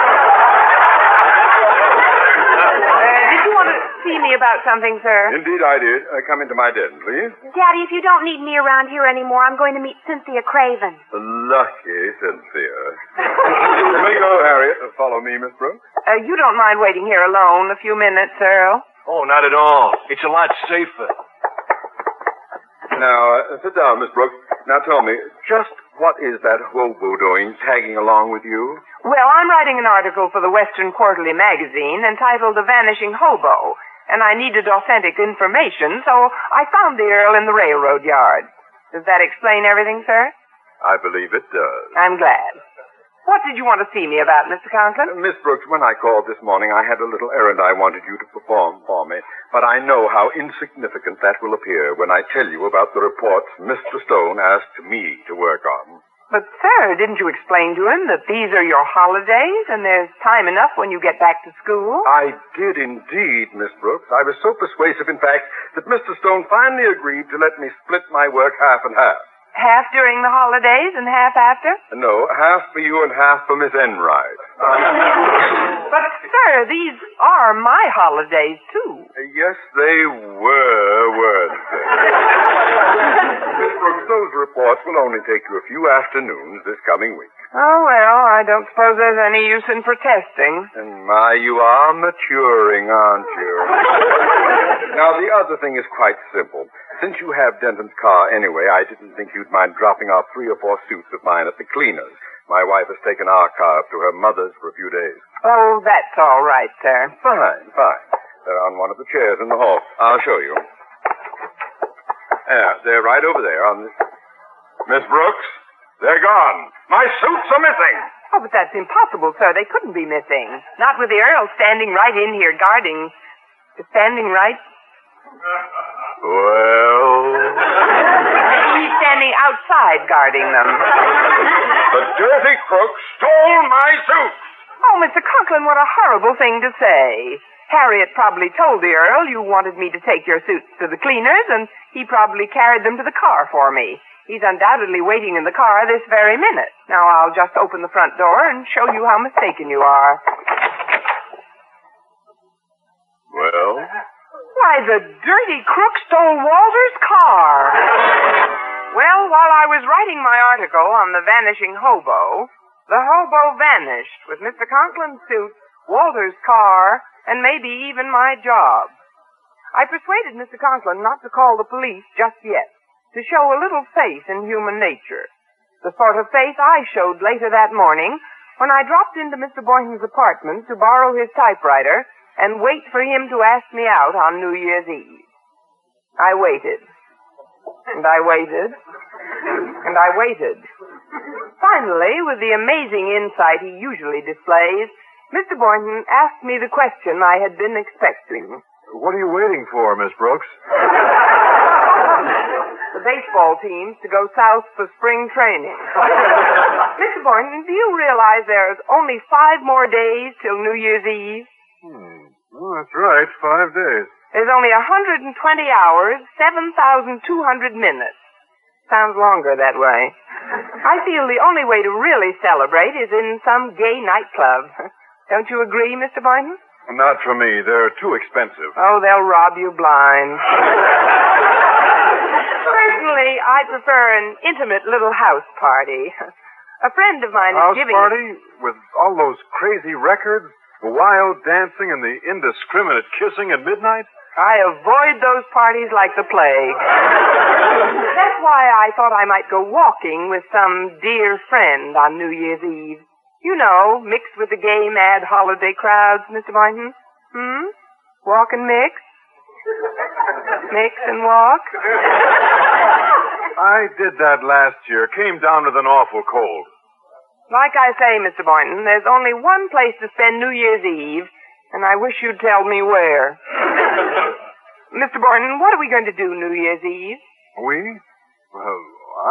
Uh, did you want to see me about something, sir? Indeed, I did. Uh, come into my den, please. Daddy, if you don't need me around here anymore, I'm going to meet Cynthia Craven. Lucky Cynthia. [LAUGHS] you may go, Harriet. Follow me, Miss Brooks. Uh, you don't mind waiting here alone a few minutes, Earl? Oh, not at all. It's a lot safer. Now, uh, sit down, Miss Brooks. Now tell me, just what is that hobo doing tagging along with you? Well, I'm writing an article for the Western Quarterly magazine entitled The Vanishing Hobo, and I needed authentic information, so I found the Earl in the railroad yard. Does that explain everything, sir? I believe it does. I'm glad. What did you want to see me about, Mr. Conklin? Uh, Miss Brooks, when I called this morning, I had a little errand I wanted you to perform for me. But I know how insignificant that will appear when I tell you about the reports Mr. Stone asked me to work on. But, sir, didn't you explain to him that these are your holidays and there's time enough when you get back to school? I did indeed, Miss Brooks. I was so persuasive, in fact, that Mr. Stone finally agreed to let me split my work half and half. Half during the holidays and half after? No, half for you and half for Miss Enright. But, sir, these are my holidays, too. Yes, they were, weren't they? Miss Brooks, those reports will only take you a few afternoons this coming week. Oh, well, I don't suppose there's any use in protesting. And my, you are maturing, aren't you? [LAUGHS] now, the other thing is quite simple. Since you have Denton's car anyway, I didn't think you'd mind dropping off three or four suits of mine at the cleaners. My wife has taken our car up to her mother's for a few days. Oh, that's all right, sir. Fine, fine. They're on one of the chairs in the hall. I'll show you. Yeah, they're right over there on this. Miss Brooks, they're gone. My suits are missing. Oh, but that's impossible, sir. They couldn't be missing. Not with the Earl standing right in here guarding. Standing right. Well. He's standing outside guarding them. The dirty crook stole my suit. Oh, Mr. Conklin, what a horrible thing to say. Harriet probably told the Earl you wanted me to take your suits to the cleaners, and he probably carried them to the car for me. He's undoubtedly waiting in the car this very minute. Now I'll just open the front door and show you how mistaken you are. Well? Why, Why, the dirty crook stole Walter's car. Well, while I was writing my article on the vanishing hobo, the hobo vanished with Mr. Conklin's suit, Walter's car, and maybe even my job. I persuaded Mr. Conklin not to call the police just yet, to show a little faith in human nature. The sort of faith I showed later that morning when I dropped into Mr. Boynton's apartment to borrow his typewriter and wait for him to ask me out on New Year's Eve. I waited. And I waited. And I waited. Finally, with the amazing insight he usually displays, Mr. Boynton asked me the question I had been expecting. What are you waiting for, Miss Brooks? the baseball teams to go south for spring training. Mr. Boynton, do you realize there's only five more days till New Year's Eve? Hmm. Oh, that's right. Five days. There's only 120 hours, 7,200 minutes. Sounds longer that way. I feel the only way to really celebrate is in some gay nightclub. Don't you agree, Mr. Boynton? Not for me. They're too expensive. Oh, they'll rob you blind. Personally, I prefer an intimate little house party. A friend of mine House is giving House party with all those crazy records, the wild dancing, and the indiscriminate kissing at midnight? I avoid those parties like the plague. That's why I thought I might go walking with some dear friend on New Year's Eve. You know, mixed with the gay, mad holiday crowds, Mr. Boynton. Hmm? Walk and mix? Mix and walk? I did that last year. Came down with an awful cold. Like I say, Mr. Boynton, there's only one place to spend New Year's Eve, and I wish you'd tell me where. [LAUGHS] Mr. Boynton, what are we going to do New Year's Eve? We? Well,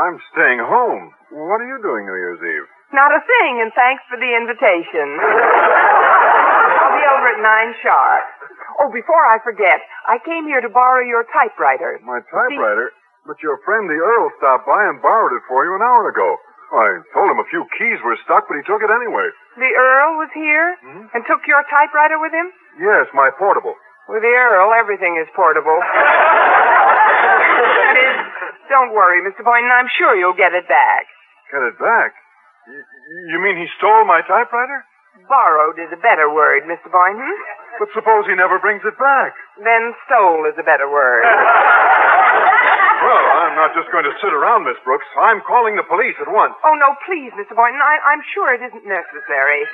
I'm staying home. What are you doing New Year's Eve? Not a thing, and thanks for the invitation. I'll be over at nine sharp. Oh, before I forget, I came here to borrow your typewriter. My typewriter? But your friend the Earl stopped by and borrowed it for you an hour ago. I told him a few keys were stuck, but he took it anyway. The Earl was here hmm? and took your typewriter with him? Yes, my portable. With the Earl, everything is portable. [LAUGHS] that is, don't worry, Mr. Boynton. I'm sure you'll get it back. Get it back? Y- you mean he stole my typewriter? Borrowed is a better word, Mr. Boynton. But suppose he never brings it back. Then stole is a better word. [LAUGHS] Well, I'm not just going to sit around, Miss Brooks. I'm calling the police at once. Oh, no, please, Mr. Boynton. I, I'm sure it isn't necessary.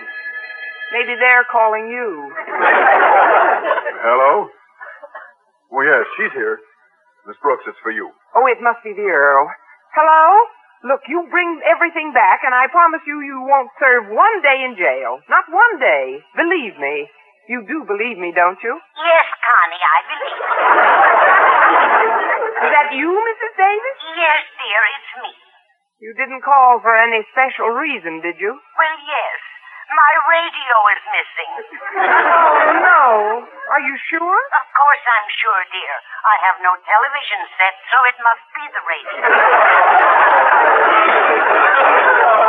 Maybe they're calling you. Hello? Well, yes, she's here. Miss Brooks, it's for you. Oh, it must be the Earl. Hello? Look, you bring everything back, and I promise you you won't serve one day in jail. Not one day. Believe me. You do believe me, don't you? Yes, Connie, I believe it. Is that you, Mrs. Davis? Yes, dear, it's me. You didn't call for any special reason, did you? Well, yes. My radio is missing. [LAUGHS] Oh, no. Are you sure? Of course I'm sure, dear. I have no television set, so it must be the radio. [LAUGHS]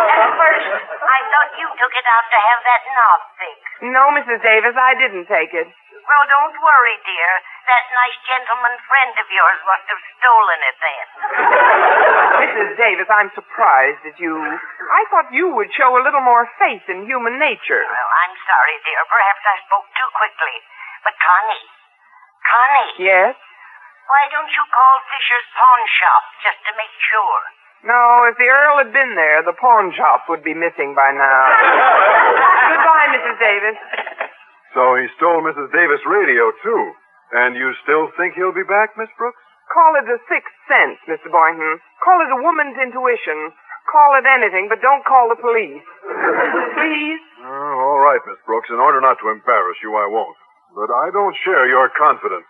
I thought you took it out to have that knob fixed. No, Mrs. Davis, I didn't take it. Well, don't worry, dear. That nice gentleman friend of yours must have stolen it then. [LAUGHS] Mrs. Davis, I'm surprised at you. I thought you would show a little more faith in human nature. Well, I'm sorry, dear. Perhaps I spoke too quickly. But, Connie. Connie. Yes? Why don't you call Fisher's pawn shop just to make sure? No, if the Earl had been there, the pawn shop would be missing by now. [LAUGHS] Goodbye, Mrs. Davis. So he stole Mrs. Davis' radio, too. And you still think he'll be back, Miss Brooks? Call it a sixth sense, Mr. Boynton. Call it a woman's intuition. Call it anything, but don't call the police. Please? Oh, all right, Miss Brooks. In order not to embarrass you, I won't. But I don't share your confidence.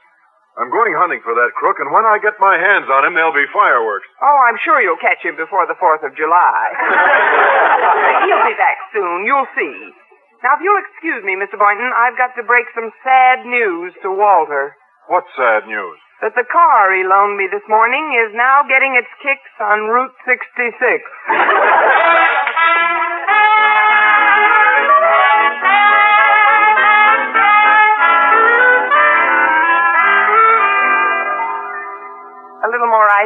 I'm going hunting for that crook, and when I get my hands on him, there'll be fireworks. Oh, I'm sure you'll catch him before the 4th of July. [LAUGHS] He'll be back soon. You'll see. Now, if you'll excuse me, Mr. Boynton, I've got to break some sad news to Walter. What sad news? That the car he loaned me this morning is now getting its kicks on Route 66. [LAUGHS]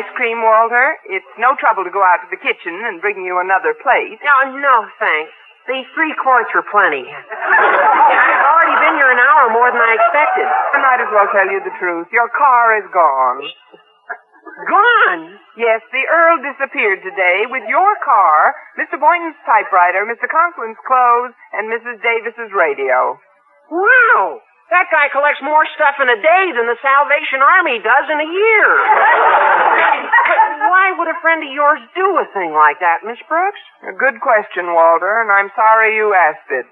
ice cream, Walter? It's no trouble to go out to the kitchen and bring you another plate. No, no, thanks. These three quarts were plenty. [LAUGHS] I've already been here an hour more than I expected. I might as well tell you the truth. Your car is gone. Gone? Yes, the Earl disappeared today with your car, Mr. Boynton's typewriter, Mr. Conklin's clothes, and Mrs. Davis's radio. Wow! That guy collects more stuff in a day than the Salvation Army does in a year. Why would a friend of yours do a thing like that, Miss Brooks? A good question, Walter, and I'm sorry you asked it.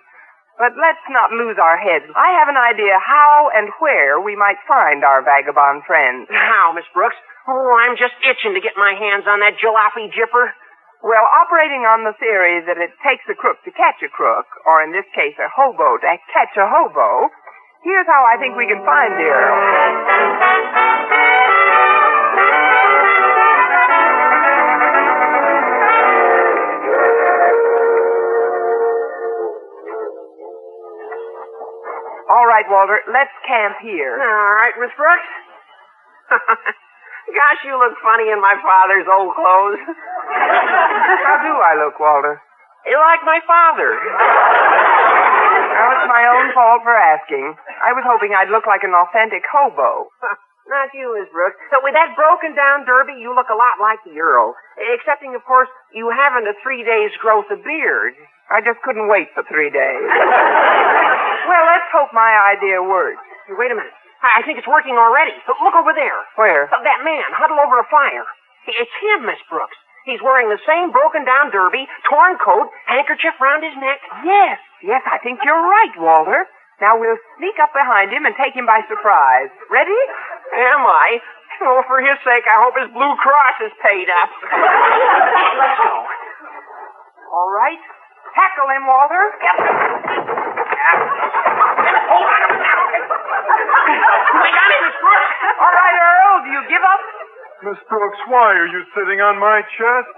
But let's not lose our heads. I have an idea how and where we might find our vagabond friends. How, Miss Brooks? Oh, I'm just itching to get my hands on that jalopy jipper. Well, operating on the theory that it takes a crook to catch a crook, or in this case, a hobo to catch a hobo, here's how I think we can find the Earl. All right, Walter, let's camp here. All right, Miss Brooks. [LAUGHS] Gosh, you look funny in my father's old clothes. [LAUGHS] How do I look, Walter? You like my father. Well, it's my own fault for asking. I was hoping I'd look like an authentic hobo. [LAUGHS] Not you, Miss Brooks. But with that broken down derby, you look a lot like the Earl. Excepting, of course, you haven't a three days growth of beard. I just couldn't wait for three days. Well, let's hope my idea works. Wait a minute. I I think it's working already. Look over there. Where? Uh, That man huddled over a fire. It's him, Miss Brooks. He's wearing the same broken down derby, torn coat, handkerchief round his neck. Yes, yes, I think you're right, Walter. Now we'll sneak up behind him and take him by surprise. Ready? Am I? Oh, for his sake, I hope his Blue Cross is paid up. Let's [LAUGHS] go. All right. Tackle him, Walter. We got him, Miss Brooks. All right, Earl, do you give up? Miss Brooks, why are you sitting on my chest?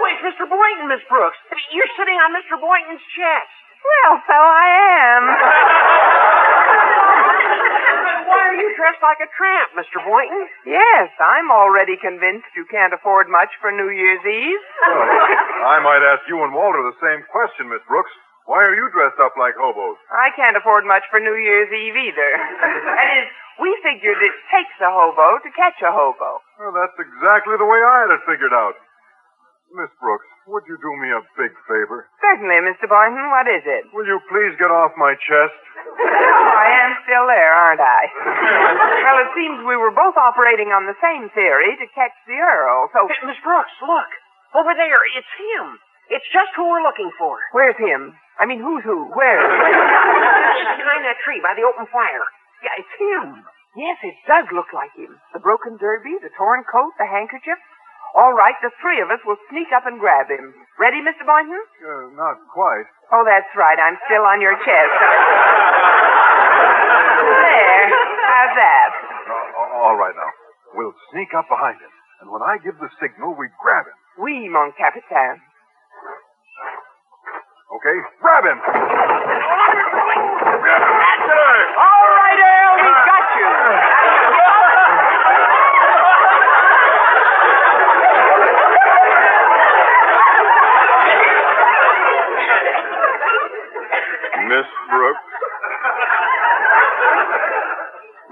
Wait, Mr. Boynton, Miss Brooks. You're sitting on Mr. Boynton's chest. Well, so I am. But why are you dressed like a tramp, Mr. Boynton? yes, I'm already convinced you can't afford much for New Year's Eve. I might ask you and Walter the same question, Miss Brooks. Why are you dressed up like hobos? I can't afford much for New Year's Eve either. [LAUGHS] that is, we figured it takes a hobo to catch a hobo. Well, that's exactly the way I had it figured out. Miss Brooks, would you do me a big favor? Certainly, Mr. Boynton. What is it? Will you please get off my chest? Oh, [LAUGHS] I am still there, aren't I? [LAUGHS] well, it seems we were both operating on the same theory to catch the Earl, so... Hey, Miss Brooks, look. Over there, it's him. It's just who we're looking for. Where's him? I mean, who's who? Where? [LAUGHS] Just behind that tree by the open fire. Yeah, it's him. Yes, it does look like him. The broken derby, the torn coat, the handkerchief. All right, the three of us will sneak up and grab him. Ready, Mr. Boynton? Uh, not quite. Oh, that's right. I'm still on your chest. [LAUGHS] there. How's that? Uh, all right now. We'll sneak up behind him. And when I give the signal, we grab him. Oui, mon capitaine. Okay? Grab him! All right, Earl, we got you. Miss Brooks,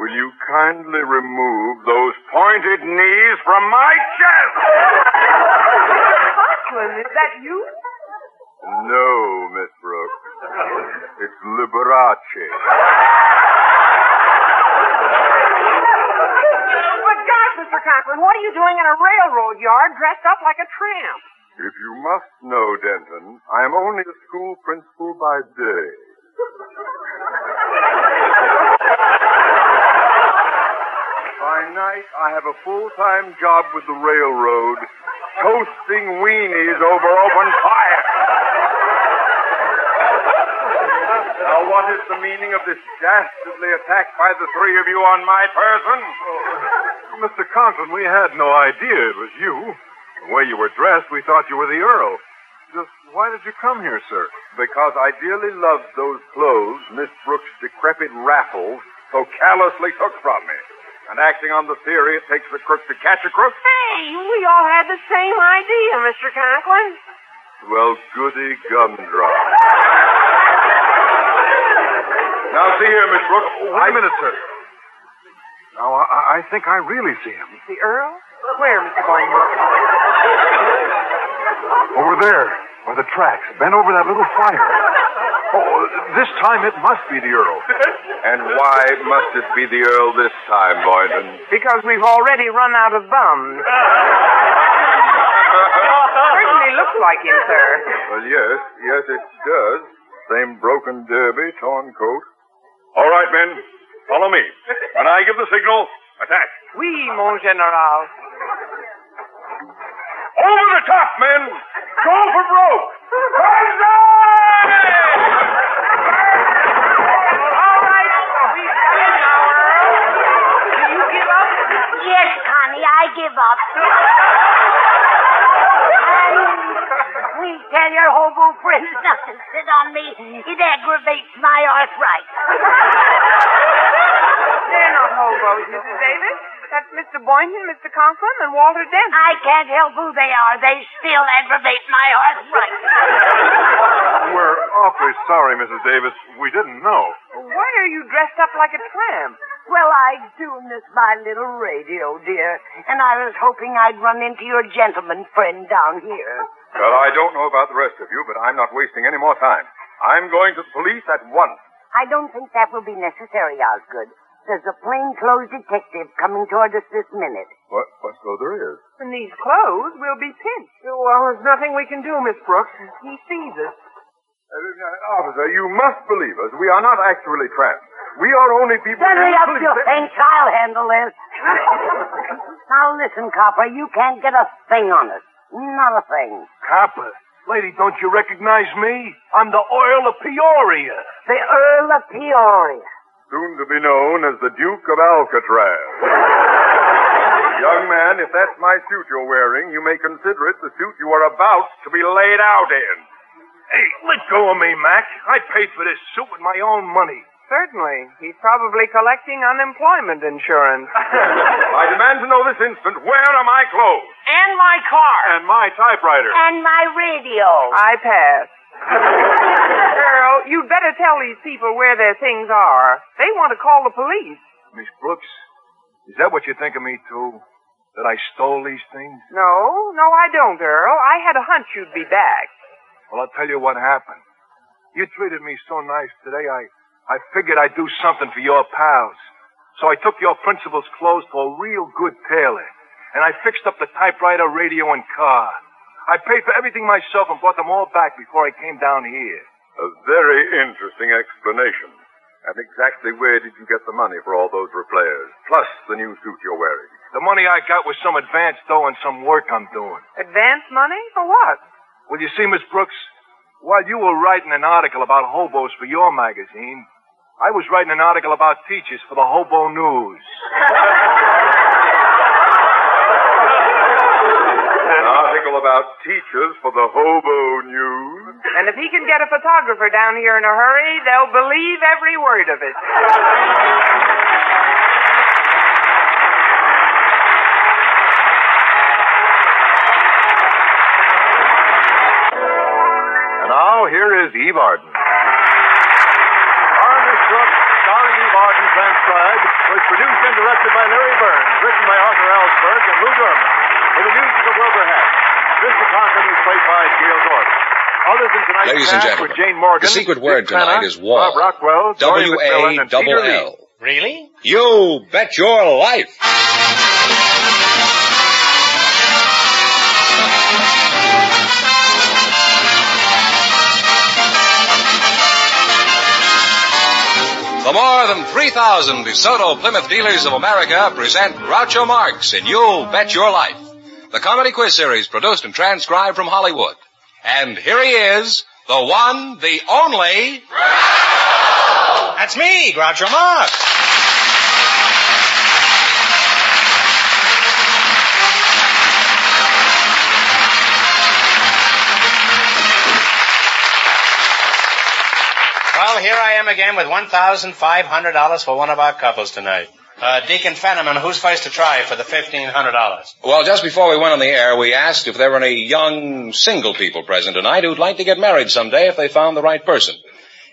will you kindly remove those pointed knees from my chest? Mr. Conklin, is that you? No, Miss Brooks. It's Liberace. But gosh, Mr. Conklin, what are you doing in a railroad yard dressed up like a tramp? If you must know, Denton, I am only a school principal by day. By night, I have a full-time job with the railroad, toasting weenies over open fire. Now, what is the meaning of this dastardly attack by the three of you on my person? Mr. Conklin, we had no idea it was you. The way you were dressed, we thought you were the Earl. Just why did you come here, sir? Because I dearly loved those clothes Miss Brooks' decrepit raffles so callously took from me. And acting on the theory it takes a crook to catch a crook? Hey, we all had the same idea, Mr. Conklin. Well, goody gumdrop. now, see here, Miss Brooks. Wait a minute, sir. Now, I, I think I really see him. The Earl? Where, Mr. Boynton? Over there, by the tracks, bent over that little fire. Oh, this time it must be the Earl. And why must it be the Earl this time, Boynton? Because we've already run out of bums. Certainly looks like him, sir. Well, yes, yes, it does. Same broken derby, torn coat. All right, men, follow me. When I give the signal, attack. Oui, mon général. Over the top, men! Go for broke! All right. we've seen our Do you give up? Yes, Connie, I give up. Please tell your hobo friends not to sit on me. It aggravates my arthritis. They're not hobos, Mrs. Davis. That's Mr. Boynton, Mr. Conklin, and Walter Dent. I can't help who they are. They still aggravate my arthritis. We're awfully sorry, Mrs. Davis. We didn't know. Why are you dressed up like a tramp? Well, I do miss my little radio, dear. And I was hoping I'd run into your gentleman friend down here. Well, I don't know about the rest of you, but I'm not wasting any more time. I'm going to the police at once. I don't think that will be necessary, Osgood. There's a plainclothes detective coming toward us this minute. What? What? So there is. In these clothes, we'll be pinched. Well, there's nothing we can do, Miss Brooks. He sees us. Uh, officer, you must believe us. We are not actually tramps. We are only people. Hurry in the up, police- you thing. I'll handle this. [LAUGHS] now listen, Copper. You can't get a thing on us. Not a thing. Copper, lady, don't you recognize me? I'm the Earl of Peoria. The Earl of Peoria. Soon to be known as the Duke of Alcatraz. [LAUGHS] Young man, if that's my suit you're wearing, you may consider it the suit you are about to be laid out in. Hey, let go of me, Mac. I paid for this suit with my own money. Certainly. He's probably collecting unemployment insurance. [LAUGHS] I demand to know this instant where are my clothes? And my car. And my typewriter. And my radio. I pass. Earl, you'd better tell these people where their things are. They want to call the police. Miss Brooks, is that what you think of me, too? That I stole these things? No, no, I don't, Earl. I had a hunch you'd be back. Well, I'll tell you what happened. You treated me so nice today, I, I figured I'd do something for your pals. So I took your principal's clothes to a real good tailor. And I fixed up the typewriter, radio, and car. I paid for everything myself and brought them all back before I came down here. A very interesting explanation. And exactly where did you get the money for all those repairs? Plus the new suit you're wearing. The money I got was some advance dough and some work I'm doing. Advance money? For what? Well, you see, Miss Brooks, while you were writing an article about hobos for your magazine, I was writing an article about teachers for the Hobo News. [LAUGHS] An article about teachers for the Hobo News. And if he can get a photographer down here in a hurry, they'll believe every word of it. And now, here is Eve Arden. Starring Eve Arden, transcribed, was produced and directed by Larry Berns, written by Arthur Alsberg and Lou Derman, with the music of Wilbur Hatch. Mr. Conklin was played by Gale Gordon. Others in tonight's Ladies and gentlemen, Jane Morgan, the secret Dick word tonight Penna, is wall. Bob Rockwell, Joey McMillan, and Peter Lee. W-A-double-L. Really? You bet your life. The more than 3,000 DeSoto Plymouth dealers of America present Groucho Marx in You Bet Your Life, the comedy quiz series produced and transcribed from Hollywood. And here he is, the one, the only. Groucho! That's me, Groucho Marx. Well, here I am again with $1,500 for one of our couples tonight. Uh, Deacon Fenneman, who's first to try for the $1,500? Well, just before we went on the air, we asked if there were any young single people present tonight who'd like to get married someday if they found the right person.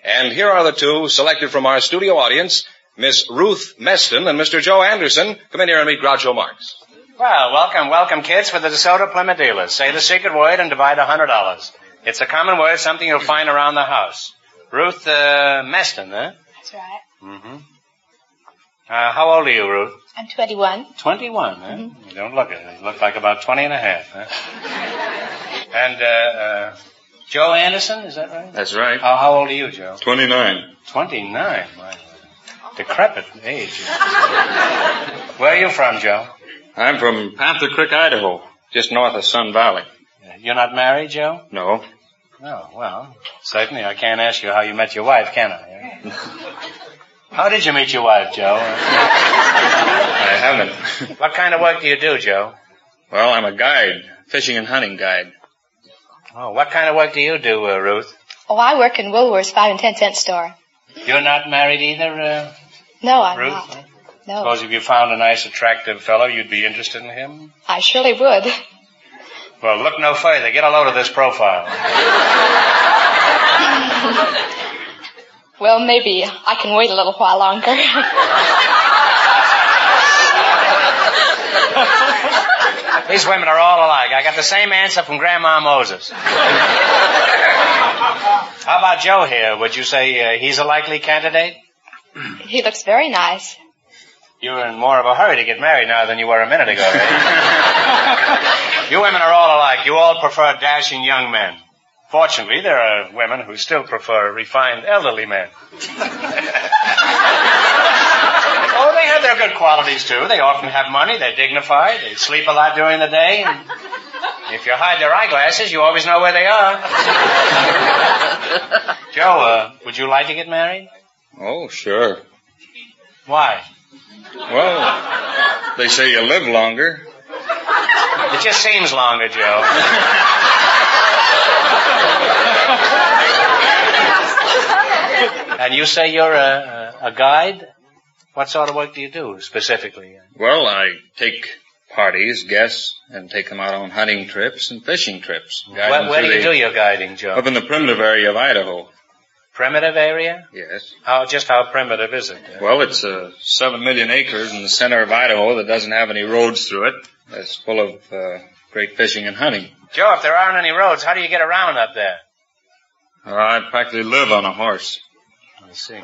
And here are the two selected from our studio audience, Miss Ruth Meston and Mr. Joe Anderson. Come in here and meet Groucho Marx. Well, welcome, welcome, kids, for the DeSoto Plymouth dealers. Say the secret word and divide a hundred dollars. It's a common word, something you'll find around the house. Ruth uh, Meston, huh? That's right. Mm-hmm. Uh, how old are you, Ruth? I'm 21. 21, huh? Mm-hmm. You don't look it. You look like about 20 and a half, huh? [LAUGHS] and, uh, uh, Joe Anderson, is that right? That's right. How, how old are you, Joe? 29. 29, my decrepit age. Where are you from, Joe? I'm from Panther Creek, Idaho, just north of Sun Valley. You're not married, Joe? No. Oh, well, certainly I can't ask you how you met your wife, can I? [LAUGHS] how did you meet your wife, Joe? I haven't. What kind of work do you do, Joe? Well, I'm a guide, fishing and hunting guide. Oh, what kind of work do you do, uh, Ruth? Oh, I work in Woolworth's five and ten cent store. You're not married either, uh, No, I'm Ruth? not. No, Suppose if you found a nice, attractive fellow, you'd be interested in him? I surely would. Well, look no further. Get a load of this profile. [LAUGHS] Well, maybe I can wait a little while longer. [LAUGHS] These women are all alike. I got the same answer from Grandma Moses. How about Joe here? Would you say uh, he's a likely candidate? he looks very nice. You're in more of a hurry to get married now than you were a minute ago, right? [LAUGHS] you women are all alike. You all prefer dashing young men. Fortunately, there are women who still prefer refined elderly men. [LAUGHS] oh, they have their good qualities too. They often have money, they're dignified, they sleep a lot during the day, and if you hide their eyeglasses, you always know where they are. [LAUGHS] Joe, uh, would you like to get married? Oh, sure. Why? Well, they say you live longer. It just seems longer, Joe. [LAUGHS] and you say you're a, a, a guide? What sort of work do you do specifically? Well, I take parties, guests, and take them out on hunting trips and fishing trips. Where, where do you the- do your guiding, Joe? Up in the primitive area of Idaho. Primitive area? Yes. How, just how primitive is it? Well, it's uh, seven million acres in the center of Idaho that doesn't have any roads through it. That's full of uh, great fishing and hunting. Joe, if there aren't any roads, how do you get around up there? I practically live on a horse. I see.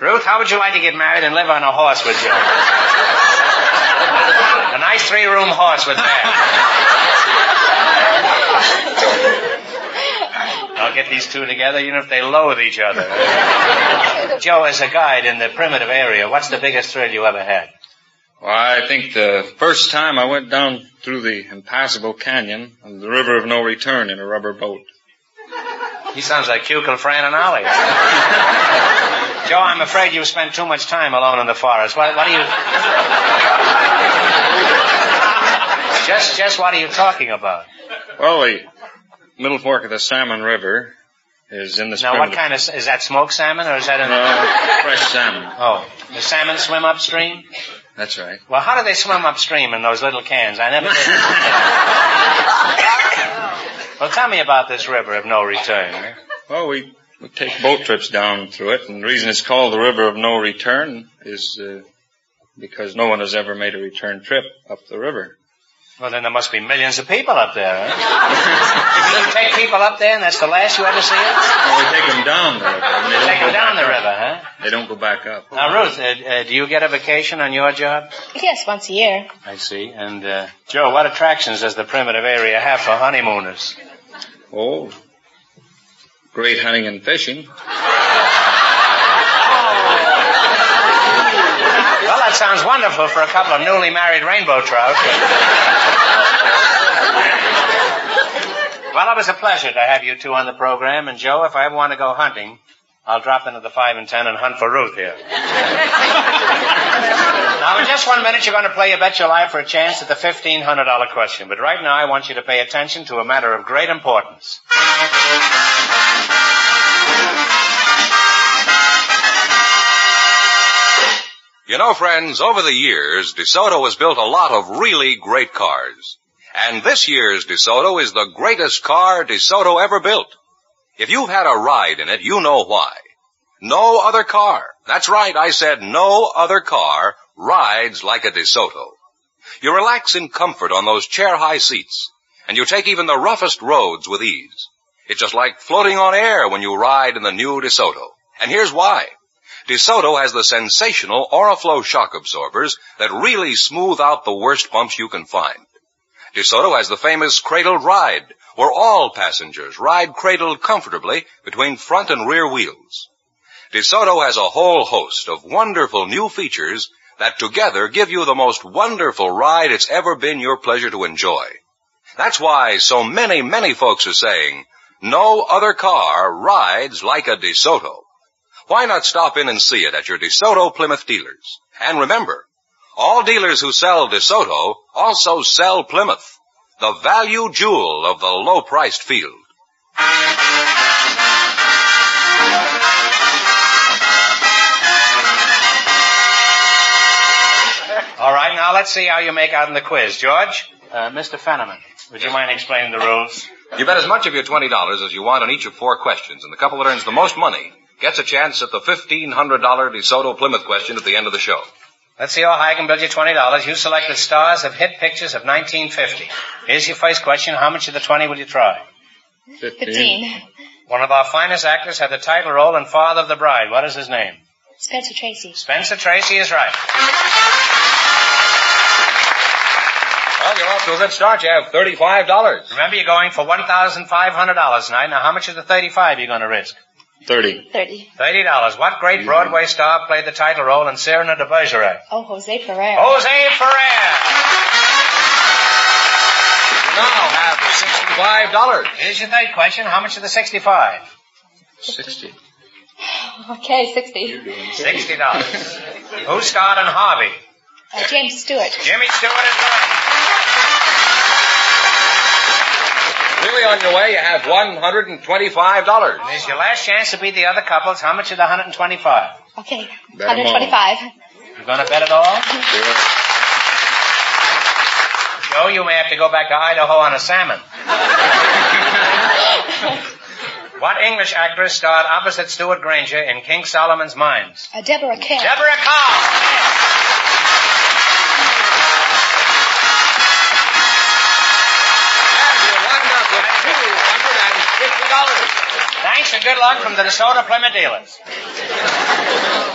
Ruth, how would you like to get married and live on a horse with Joe? a nice three-room horse with that. I'll get these two together even if they loathe each other. Joe, as a guide in the primitive area, what's the biggest thrill you ever had? Well, I think the first time I went down through the impassable canyon of the river of no return in a rubber boat. He sounds like Kukla, Fran, and Ollie. Joe, I'm afraid you've spent too much time alone in the forest. What, what are you... Just, just what are you talking about? Well, the middle fork of the Salmon River is in the. Now, what kind of, is that smoked salmon or is that an... No, fresh salmon. Oh, the salmon swim upstream? That's right. Well, how do they swim upstream in those little cans? I never did. [LAUGHS] well, tell me about this river of no return. Well, we, we take boat trips down through it, and the reason it's called the River of No Return is uh, because no one has ever made a return trip up the river. Well, then there must be millions of people up there, huh? [LAUGHS] you take people up there and that's the last you ever see it? Well, we take them down the river. They Take them down the up. river, huh? They don't go back up. Now, Ruth, uh, uh, do you get a vacation on your job? Yes, once a year. I see. And, uh, Joe, what attractions does the primitive area have for honeymooners? Oh, great hunting and fishing. [LAUGHS] Well, that sounds wonderful for a couple of newly married rainbow trout. well, it was a pleasure to have you two on the program. And, Joe, if I ever want to go hunting, I'll drop into the 5 and 10 and hunt for Ruth here. now, in just one minute, you're going to play You Bet Your Life for a chance at the $1,500 question. But right now, I want you to pay attention to a matter of great importance. You know, friends, over the years, DeSoto has built a lot of really great cars. And this year's DeSoto is the greatest car DeSoto ever built. If you've had a ride in it, you know why. No other car. That's right, I said no other car rides like a DeSoto. You relax in comfort on those chair-high seats, and you take even the roughest roads with ease. It's just like floating on air when you ride in the new DeSoto. And here's why. DeSoto has the sensational Oriflow shock absorbers that really smooth out the worst bumps you can find. DeSoto has the famous cradled ride, where all passengers ride cradled comfortably between front and rear wheels. DeSoto has a whole host of wonderful new features that together give you the most wonderful ride it's ever been your pleasure to enjoy. That's why so many, many folks are saying, no other car rides like a DeSoto. Why not stop in and see it at your DeSoto Plymouth dealers? And remember, all dealers who sell DeSoto also sell Plymouth, the value jewel of the low-priced field. All right, now let's see how you make out in the quiz. George? Uh, Mr. Fenneman, would you mind explaining the rules? You bet as much of your $20 as you want on each of four questions, and the couple that earns the most money gets a chance at the $1,500 DeSoto Plymouth question at the end of the show. Let's see how high I can build you $20. You selected stars of hit pictures of 1950. Here's your first question. How much of the 20 will you try? Fifteen. One of our finest actors had the title role in Father of the Bride. What is his name? Spencer Tracy. Spencer Tracy is right. Well, you're off to a good start. You have $35. Remember, you're going for $1,500 tonight. Now, how much of the 35 are you going to risk? Thirty. Thirty. $30. What great Broadway star played the title role in Cyrano de Bergerac? Oh, Jose Ferrer. Jose Ferrer. Now have $65. Here's your third question. How much of the 65? Sixty. Okay, sixty. $60. Who starred in Harvey? Uh, James Stewart. Jimmy Stewart is right. Clearly on your way, you have $125. Here's your last chance to beat the other couples. How much is the 125? Okay, Bet 'em all. 125. You gonna bet it all? Sure. Joe, you may have to go back to Idaho on a salmon. [LAUGHS] what English actress starred opposite Stewart Granger in King Solomon's Mines? Uh, Deborah Kerr. Deborah Kerr. Thanks and good luck from the DeSoto Plymouth dealers.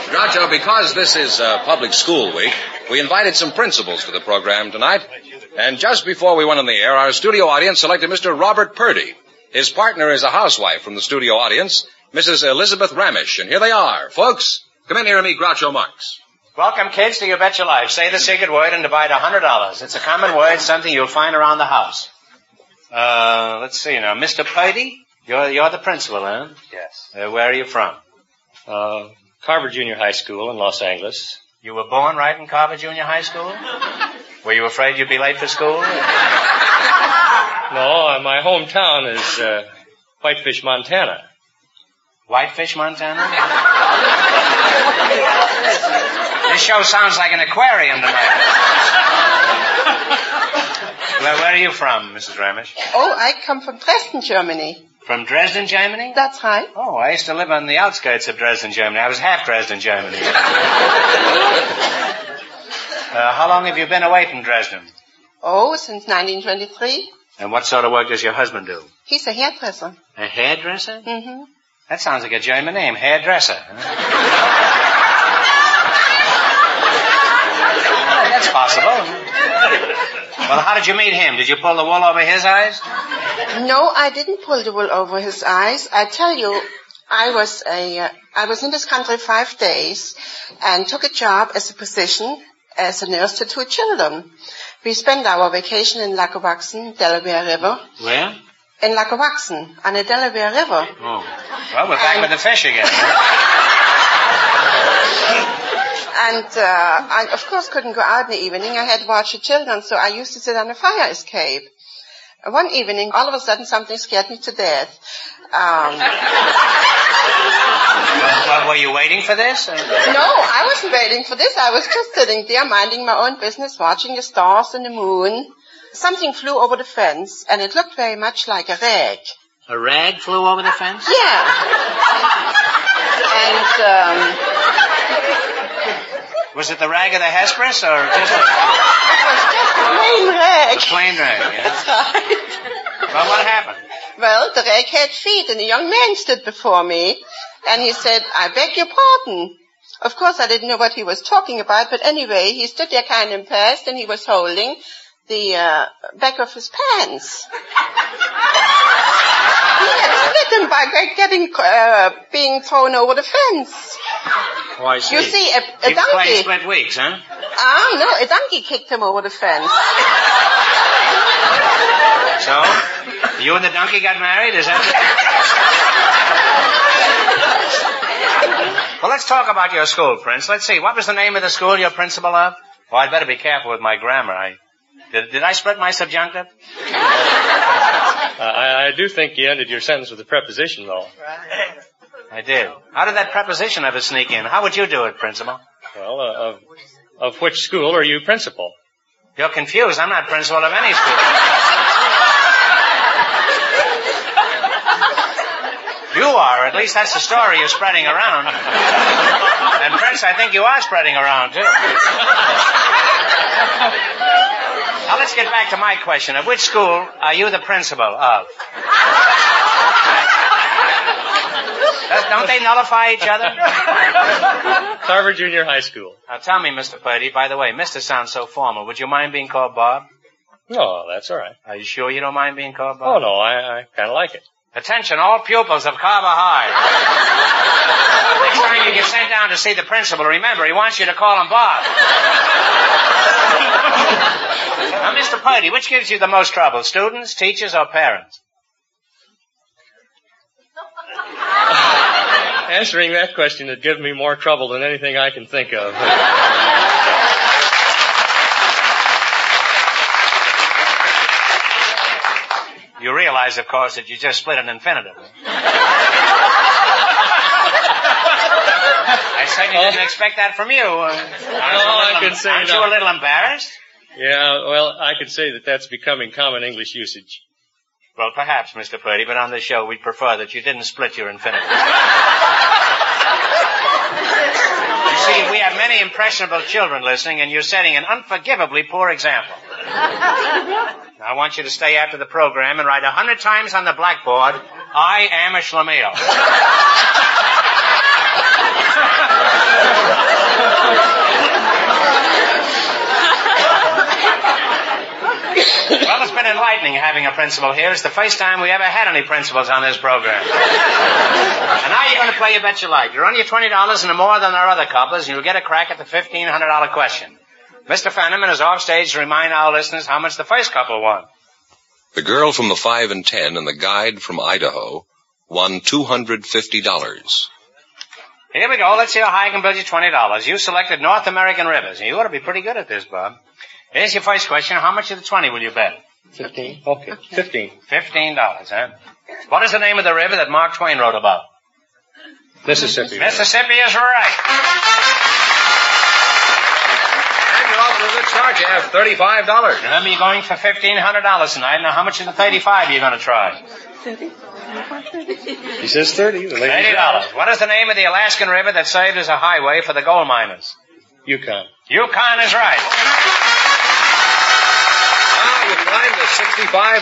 Groucho, because this is uh, public school week, we invited some principals to the program tonight. And just before we went on the air, our studio audience selected Mr. Robert Purdy. His partner is a housewife from the studio audience, Mrs. Elizabeth Ramish. And here they are. Folks, come in here and meet Groucho Marx. Welcome, kids, to You Bet Your Life. Say the secret word and divide a hundred dollars. It's a common word, something you'll find around the house. Uh, let's see now. Mr. Purdy, you're, you're the principal, huh? Yes. Uh, where are you from? Uh, Carver Junior High School in Los Angeles. You were born right in Carver Junior High School? [LAUGHS] Were you afraid you'd be late for school? No, uh, my hometown is uh, Whitefish, Montana. Whitefish, Montana? this show sounds like an aquarium tonight. [LAUGHS] Well, where are you from, Mrs. Ramish? Oh, I come from Dresden, Germany. From Dresden, Germany? That's right. Oh, I used to live on the outskirts of Dresden, Germany. I was half Dresden, Germany. [LAUGHS] uh, how long have you been away from Dresden? Oh, since 1923. And what sort of work does your husband do? He's a hairdresser. A hairdresser? Mm-hmm. That sounds like a German name, hairdresser. Huh? [LAUGHS] That's possible. Well, how did you meet him? Did you pull the wool over his eyes? No, I didn't pull the wool over his eyes. I tell you, I was a, uh, I was in this country five days and took a job as a position as a nurse to two children. We spent our vacation in Lackawaxen, Delaware River. Where? In Lackawaxen, on the Delaware River. Oh. Well, we're back with the fish again. [LAUGHS] And uh, I, of course, couldn't go out in the evening. I had to watch the children, so I used to sit on a fire escape. One evening, all of a sudden, something scared me to death. Um, Well, were you waiting for this? or- no, I wasn't waiting for this. I was just sitting there minding my own business, watching the stars and the moon. Something flew over the fence, and it looked very much like a rag. A rag flew over the fence? Yeah. [LAUGHS] And um, Was it the rag of the Hesperus or just a, plain rag. a plain rag? Yeah. That's right. Well, what happened? Well, the rag had feet, and a young man stood before me, and he said, I beg your pardon. Of course, I didn't know what he was talking about, but anyway, he stood there kind of impressed, and he was holding the uh, back of his pants. [LAUGHS] he had split by getting uh, being thrown over the fence. Oh, I see. You see, a, a He was playing donkey. split weeks, huh? Ah, no, a donkey kicked him over the fence. [LAUGHS] So, you and the donkey got married? Is that? [LAUGHS] well, let's talk about your school, Prince. Let's see. What was the name of the school you're principal of? Well, I'd better be careful with my grammar. I did, did I spread my subjunctive? Uh, I, I do think you ended your sentence with a preposition, though. I did. How did that preposition ever sneak in? How would you do it, principal? Well, uh, of, of which school are you principal? You're confused. I'm not principal of any school. You are. At least that's the story you're spreading around. And Prince, I think you are spreading around too. Now let's get back to my question. Of which school are you the principal of? [LAUGHS] Don't they nullify each other? Harvard Junior High School. Now tell me, Mr. Purdy, by the way, Mr. sounds so formal. Would you mind being called Bob? No, that's all right. Are you sure you don't mind being called Bob? Oh, no, I, I kind of like it. Attention, all pupils of Carver High. [LAUGHS] Next time you get sent down to see the principal, remember, he wants you to call him Bob. [LAUGHS] now, Mr. Purdy, which gives you the most trouble, students, teachers, or parents? [LAUGHS] Answering that question would give me more trouble than anything I can think of. You realize, of course, that you just split an infinitive. I certainly didn't expect that from you. Uh, aren't you a I little- can say aren't you a little embarrassed? yeah, well, I could say that that's becoming common English usage. Well, perhaps, Mr. Purdy, but on this show we'd prefer that you didn't split your infinitive. [LAUGHS] you see, we have many impressionable children listening, and you're setting an unforgivably poor example. [LAUGHS] I want you to stay after the program and write a hundred times on the blackboard, I am a schlemiel. Well, it's been enlightening having a principal here. It's the first time we ever had any principals on this program. and now you're going to play You Bet Your Life. You're on your $20 and more than our other couples, and you'll get a crack at the $1,500 question. Mr. Fenneman is off stage to remind our listeners how much the first couple won. The girl from the 5 and 10 and the guide from Idaho won $250. Here we go. Let's see how high I can build you $20. You selected North American rivers. You ought to be pretty good at this, Bob. Here's your first question. How much of the 20 will you bet? Fifteen? Okay, fifteen. $15, huh? What is the name of the river that Mark Twain wrote about? Mississippi. Mississippi is right. And you're off to a good start. You have $35. Remember, you're going for $1,500 tonight. Now, how much of the 35 are you going to try? 30. He says thirty. The lady $80. What is the name of the Alaskan river that served as a highway for the gold miners? Yukon. Yukon is right. Now you climb to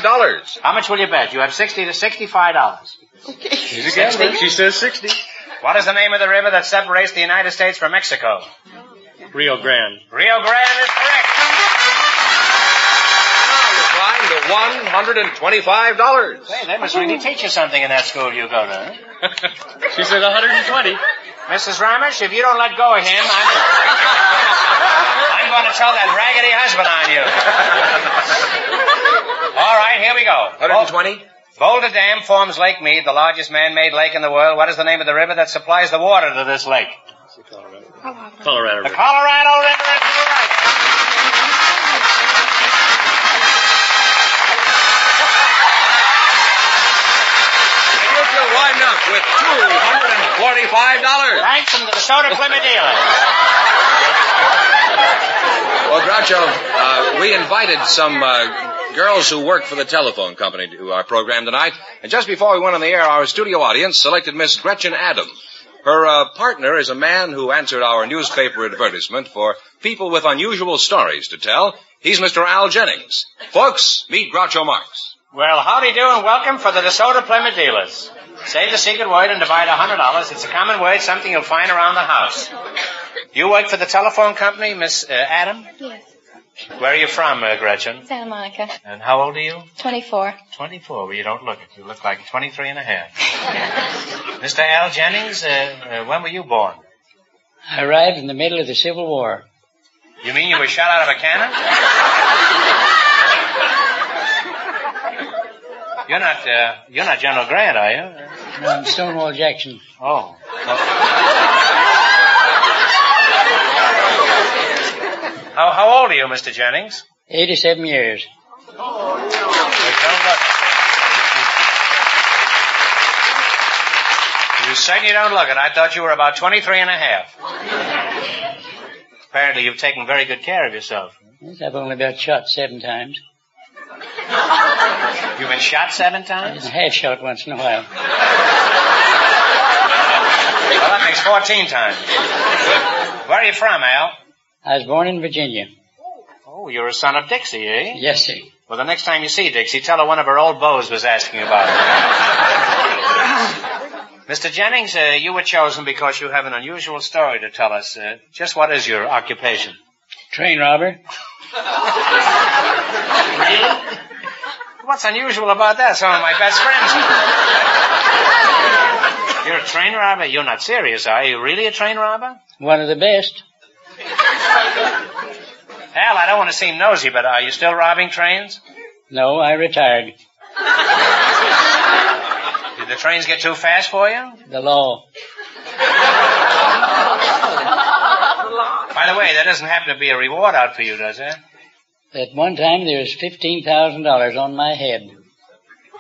$65. How much will you bet? You have 60 to $65. She's a gambler. She says sixty. What is the name of the river that separates the United States from Mexico? Rio Grande. Rio Grande is correct. Now you climb to $125. Hey, they must really teach you something in that school you go to. huh? [LAUGHS] She said 120. Mrs. Ramesh, if you don't let go of him, I'm, I'm going to tell that raggedy husband on you. All right, here we go. 120? Boulder Dam forms Lake Mead, the largest man-made lake in the world. What is the name of the river that supplies the water to this lake? The Colorado River. Colorado. Colorado River. The Colorado River to the right. and you wind up with $245. From DeSoto Plymouth dealer. Well, Groucho, uh, we invited some uh, girls who work for the telephone company to our program tonight. And just before we went on the air, our studio audience selected Miss Gretchen Adams. Her uh, partner is a man who answered our newspaper advertisement for people with unusual stories to tell. He's Mr. Al Jennings. Folks, meet Groucho Marx. Well, howdy do and welcome for the DeSoto Plymouth dealers. Say the secret word and divide a hundred dollars. It's a common word, something you'll find around the house. You work for the telephone company, Miss uh, Adam? Yes. Where are you from, uh, Gretchen? Santa Monica. And how old are you? 24. 24. Well, you don't look it. You look like 23 and a half. [LAUGHS] Mr. Al Jennings, uh, uh, when were you born? I arrived in the middle of the Civil War. You mean you were shot out of a cannon? [LAUGHS] You're not, uh, you're not General Grant, are you? No, I'm Stonewall Jackson. Oh. How, how old are you, Mr. Jennings? 87 years. [LAUGHS] You certainly don't look it. I thought you were about 23 and a half. Apparently you've taken very good care of yourself. Yes, I've only been shot seven times. You've been shot seven times? And half shot once in a while. Well, that makes 14 times. Where are you from, Al? I was born in Virginia. Oh, you're a son of Dixie, eh? Yes, sir. Well, the next time you see Dixie, tell her one of her old beaux was asking about her. [LAUGHS] Mr. Jennings, uh, you were chosen because you have an unusual story to tell us. Uh, just what is your occupation? Train robber. Really? What's unusual about that? Some of my best friends. [LAUGHS] You're a train robber? You're not serious, are you? Really a train robber? One of the best. Al, I don't want to seem nosy, but are you still robbing trains? No, I retired. Did the trains get too fast for you? The law. By the way, that doesn't happen to be a reward out for you, does it? At one time, there was $15,000 on my head.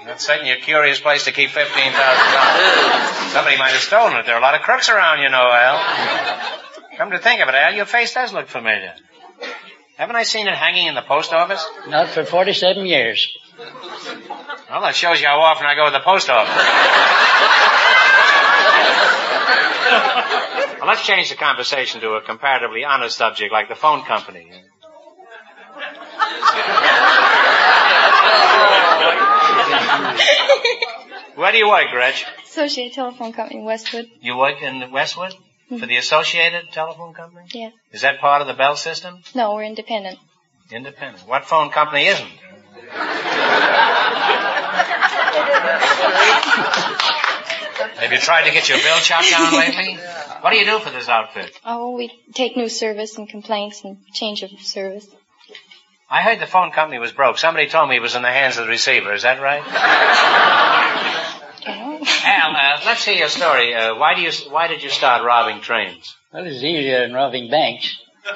That's certainly a curious place to keep fifteen thousand dollars. Somebody might have stolen it. There are a lot of crooks around, you know, Al. Come to think of it, Al, your face does look familiar. Haven't I seen it hanging in the post office? Not for 47 years. Well, that shows you how often I go to the post office. [LAUGHS] well, let's change the conversation to a comparatively honest subject like the phone company. [LAUGHS] Where do you work, Gretch? Associated Telephone Company, Westwood. You work in Westwood? For mm-hmm. the Associated Telephone Company? Yeah. Is that part of the Bell system? No, we're independent. Independent. What phone company isn't? [LAUGHS] Have you tried to get your bill chopped down lately? What do you do for this outfit? Oh, we take new service and complaints and change of service. I heard the phone company was broke. Somebody told me it was in the hands of the receiver. Is that right? [LAUGHS] [LAUGHS] Al, uh, let's hear your story. Uh, why do you? Why did you start robbing trains? Well, it's easier than robbing banks. [LAUGHS]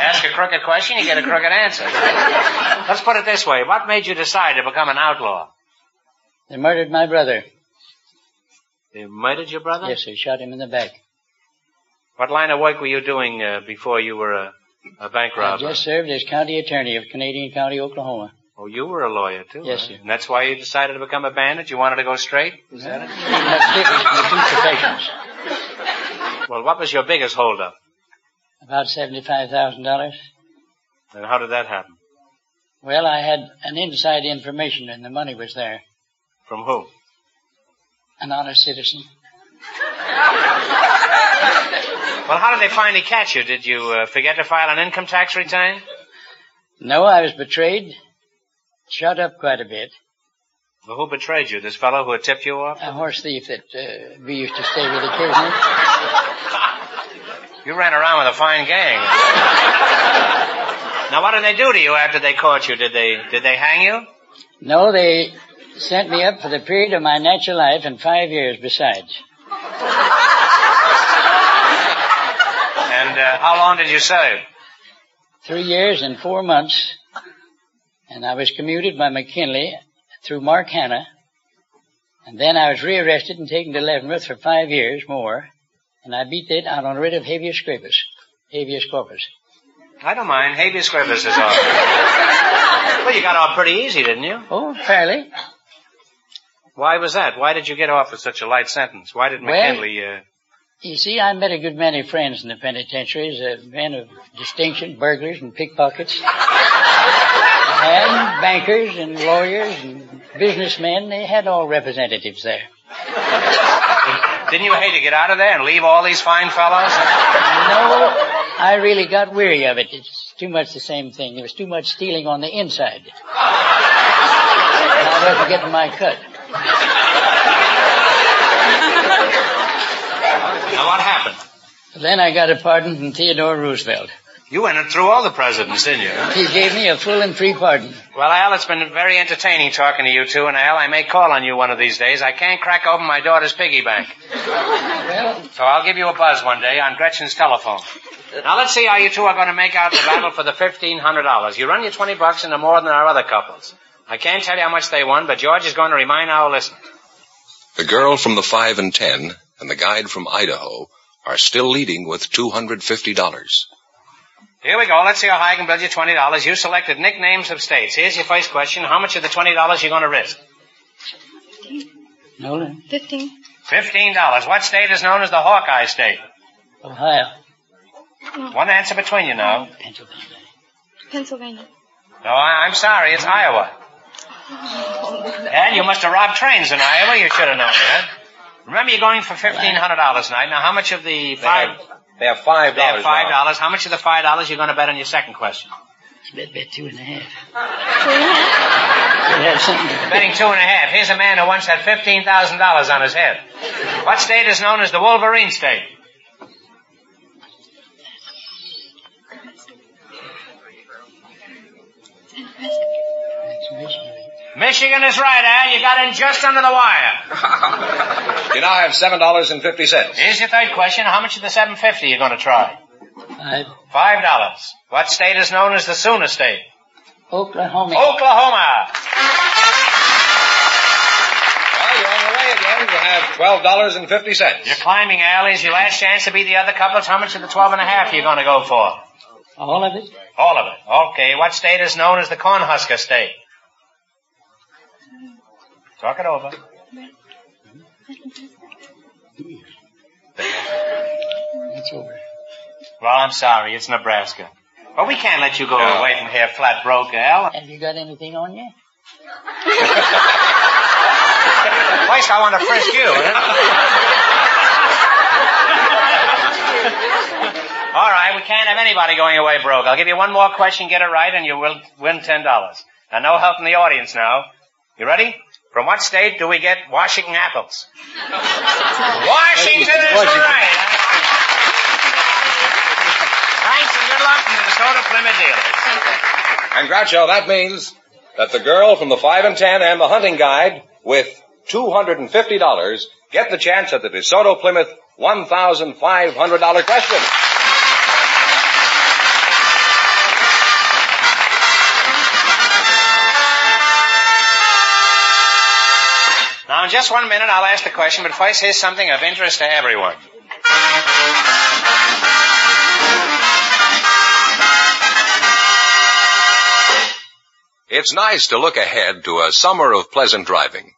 Ask a crooked question, you get a crooked answer. Let's put it this way: What made you decide to become an outlaw? They murdered my brother. They murdered your brother? Yes, they shot him in the back. What line of work were you doing uh, before you were a, a bank robber? I just served as county attorney of Canadian County, Oklahoma. Oh, you were a lawyer too. Yes, huh? sir. And that's why you decided to become a bandit. You wanted to go straight. Is that it? That's different the two professions. Well, what was your biggest holdup? About seventy-five thousand dollars. And how did that happen? Well, I had an inside information, and the money was there. From who? An honest citizen. Well, how did they finally catch you? Did you uh, forget to file an income tax return? No, I was betrayed. Shut up quite a bit. Well, who betrayed you? This fellow who had tipped you off? A horse thief that uh, we used to stay with occasionally. [LAUGHS] You ran around with a fine gang. now, what did they do to you after they caught you? Did they did they hang you? No, they sent me up for the period of my natural life and five years besides. And uh, how long did you serve? Three years and four months. And I was commuted by McKinley through Mark Hanna. And then I was rearrested and taken to Leavenworth for five years more. And I beat that out on a writ of habeas corpus. Habeas corpus. I don't mind. Habeas corpus is all right. well, you got off pretty easy, didn't you? Oh, fairly. Why was that? Why did you get off with such a light sentence? Why did Well- McKinley, uh, You see, I met a good many friends in the penitentiaries, uh, men of distinction, burglars and pickpockets, [LAUGHS] and bankers and lawyers and businessmen. They had all representatives there. didn't you hate to get out of there and leave all these fine fellows? No, I really got weary of it. It's too much the same thing. There was too much stealing on the inside. And I wasn't getting my cut. Now what happened? Then I got a pardon from Theodore Roosevelt. You went through all the presidents, didn't you? He gave me a full and free pardon. Well, Al, it's been very entertaining talking to you two, and Al, I may call on you one of these days. I can't crack open my daughter's piggy bank. So I'll give you a buzz one day on Gretchen's telephone. Now let's see how you two are going to make out the battle for the fifteen hundred dollars. You run your twenty bucks into more than our other couples. I can't tell you how much they won, but George is going to remind our listeners. The girl from the 5 and 10 and the guide from Idaho are still leading with $250. Here we go. Let's see how high I can build you twenty dollars. You selected nicknames of states. Here's your first question. How much of the twenty dollars you going to risk? Nolan? Fifteen. Fifteen dollars. What state is known as the Hawkeye State? Ohio. One answer between you now. Pennsylvania. Pennsylvania. No, I, I'm sorry. It's Iowa. And you must have robbed trains in Iowa. You should have known that. Remember, you're going for fifteen hundred dollars tonight. Now, how much of the five? They have five dollars. They have dollars. five dollars. How much of the five dollars you're going to bet on your second question? Bet, bet two and a half. Betting two and a half. Here's a man who once had fifteen thousand dollars on his head. What state is known as the Wolverine State? Michigan is right, Al. You got in just under the wire. [LAUGHS] You now have seven dollars and fifty cents. Here's your third question. How much of the seven fifty you going to try? Five. Five dollars. What state is known as the Sooner State? Oklahoma. Oklahoma. Well, you're on your way again. You have twelve dollars and fifty cents. You're climbing, Al. Is your last chance to beat the other couples. How much of the twelve and a half are you going to go for? All of it? All of it. Okay. What state is known as the Cornhusker State? Talk it over. It's over. Well, I'm sorry. It's Nebraska. But we can't let you go away from here flat broke, Al. Have you got anything on you? [LAUGHS] Place I want to frisk you. [LAUGHS] All right, we can't have anybody going away broke. I'll give you one more question, get it right, and you will win ten dollars. Now, no help from the audience now. You ready? From what state do we get Washington apples? [LAUGHS] Washington is right. Thanks and good luck from the Minnesota Plymouth dealers. And Groucho, that means that the girl from the five and ten and the hunting guide with two hundred and fifty dollars get the chance at the DeSoto Plymouth one thousand five hundred dollar question. In just one minute, I'll ask the question, but first, here's something of interest to everyone. It's nice to look ahead to a summer of pleasant driving.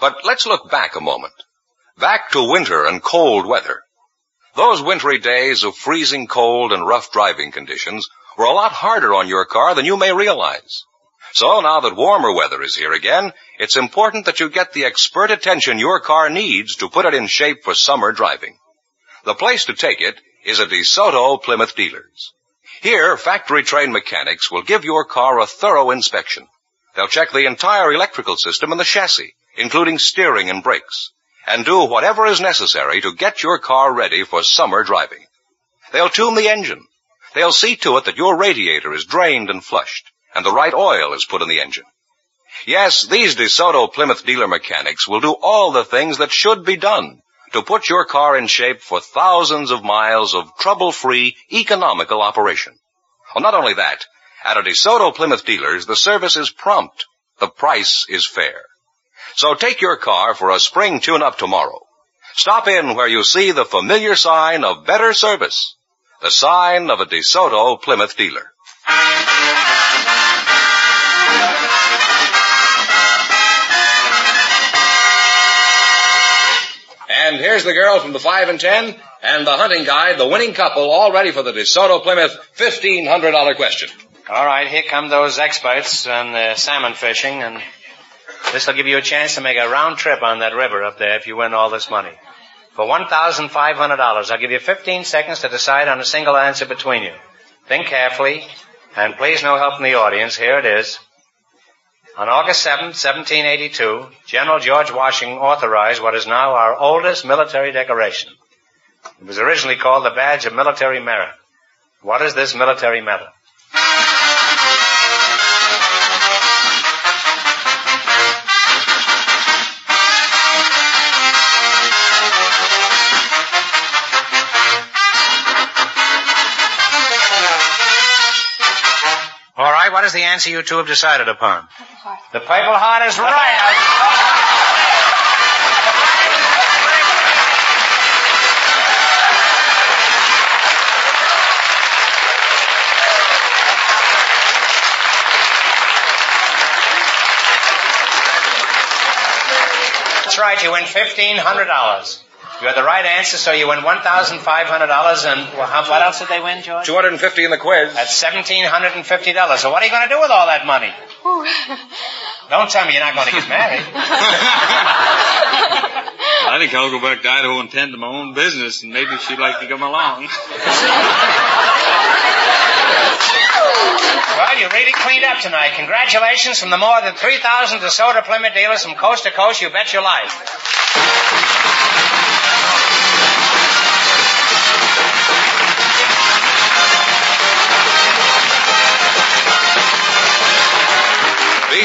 But let's look back a moment. Back to winter and cold weather. Those wintry days of freezing cold and rough driving conditions were a lot harder on your car than you may realize. So now that warmer weather is here again, it's important that you get the expert attention your car needs to put it in shape for summer driving. The place to take it is a DeSoto Plymouth dealers. Here, factory trained mechanics will give your car a thorough inspection. They'll check the entire electrical system and the chassis, including steering and brakes, and do whatever is necessary to get your car ready for summer driving. They'll tune the engine. They'll see to it that your radiator is drained and flushed, and the right oil is put in the engine. Yes, these DeSoto Plymouth dealer mechanics will do all the things that should be done to put your car in shape for thousands of miles of trouble-free, economical operation. Well, not only that, at a DeSoto Plymouth dealers, the service is prompt, the price is fair. So take your car for a spring tune-up tomorrow. Stop in where you see the familiar sign of better service. The sign of a DeSoto Plymouth dealer. And here's the girl from the 5 and 10 and the hunting guide, the winning couple, all ready for the DeSoto Plymouth $1,500 question. All right, here come those experts on uh, salmon fishing, and this will give you a chance to make a round trip on that river up there if you win all this money. For $1,500, I'll give you 15 seconds to decide on a single answer between you. Think carefully, and please no help from the audience. Here it is. On August 7, 1782, General George Washington authorized what is now our oldest military decoration. It was originally called the Badge of Military Merit. What is this military medal? All right, what is the answer you two have decided upon? The Purple Heart is right. That's right, you win $1,500. You had the right answer, so you win $1,500 and well, how, what else did they win, George? 250 in the quiz. That's $1,750. So what are you going to do with all that money? [LAUGHS] Don't tell me you're not going to get married. [LAUGHS] I think I'll go back to Idaho and tend to my own business, and maybe she'd like to come along. Well, you really cleaned up tonight. Congratulations from the more than 3,000 DeSoto Plymouth dealers from coast to coast. You bet your life.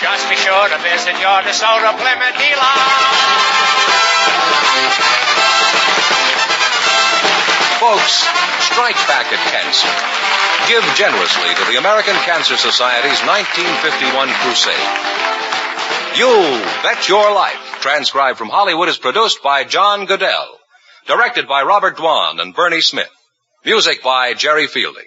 just be sure to visit your DeSoto Plymouth dealer. Folks, strike back at cancer. Give generously to the American Cancer Society's 1951 crusade. You Bet Your Life, transcribed from Hollywood, is produced by John Guedel. Directed by Robert Dwan and Bernie Smith. Music by Jerry Fielding.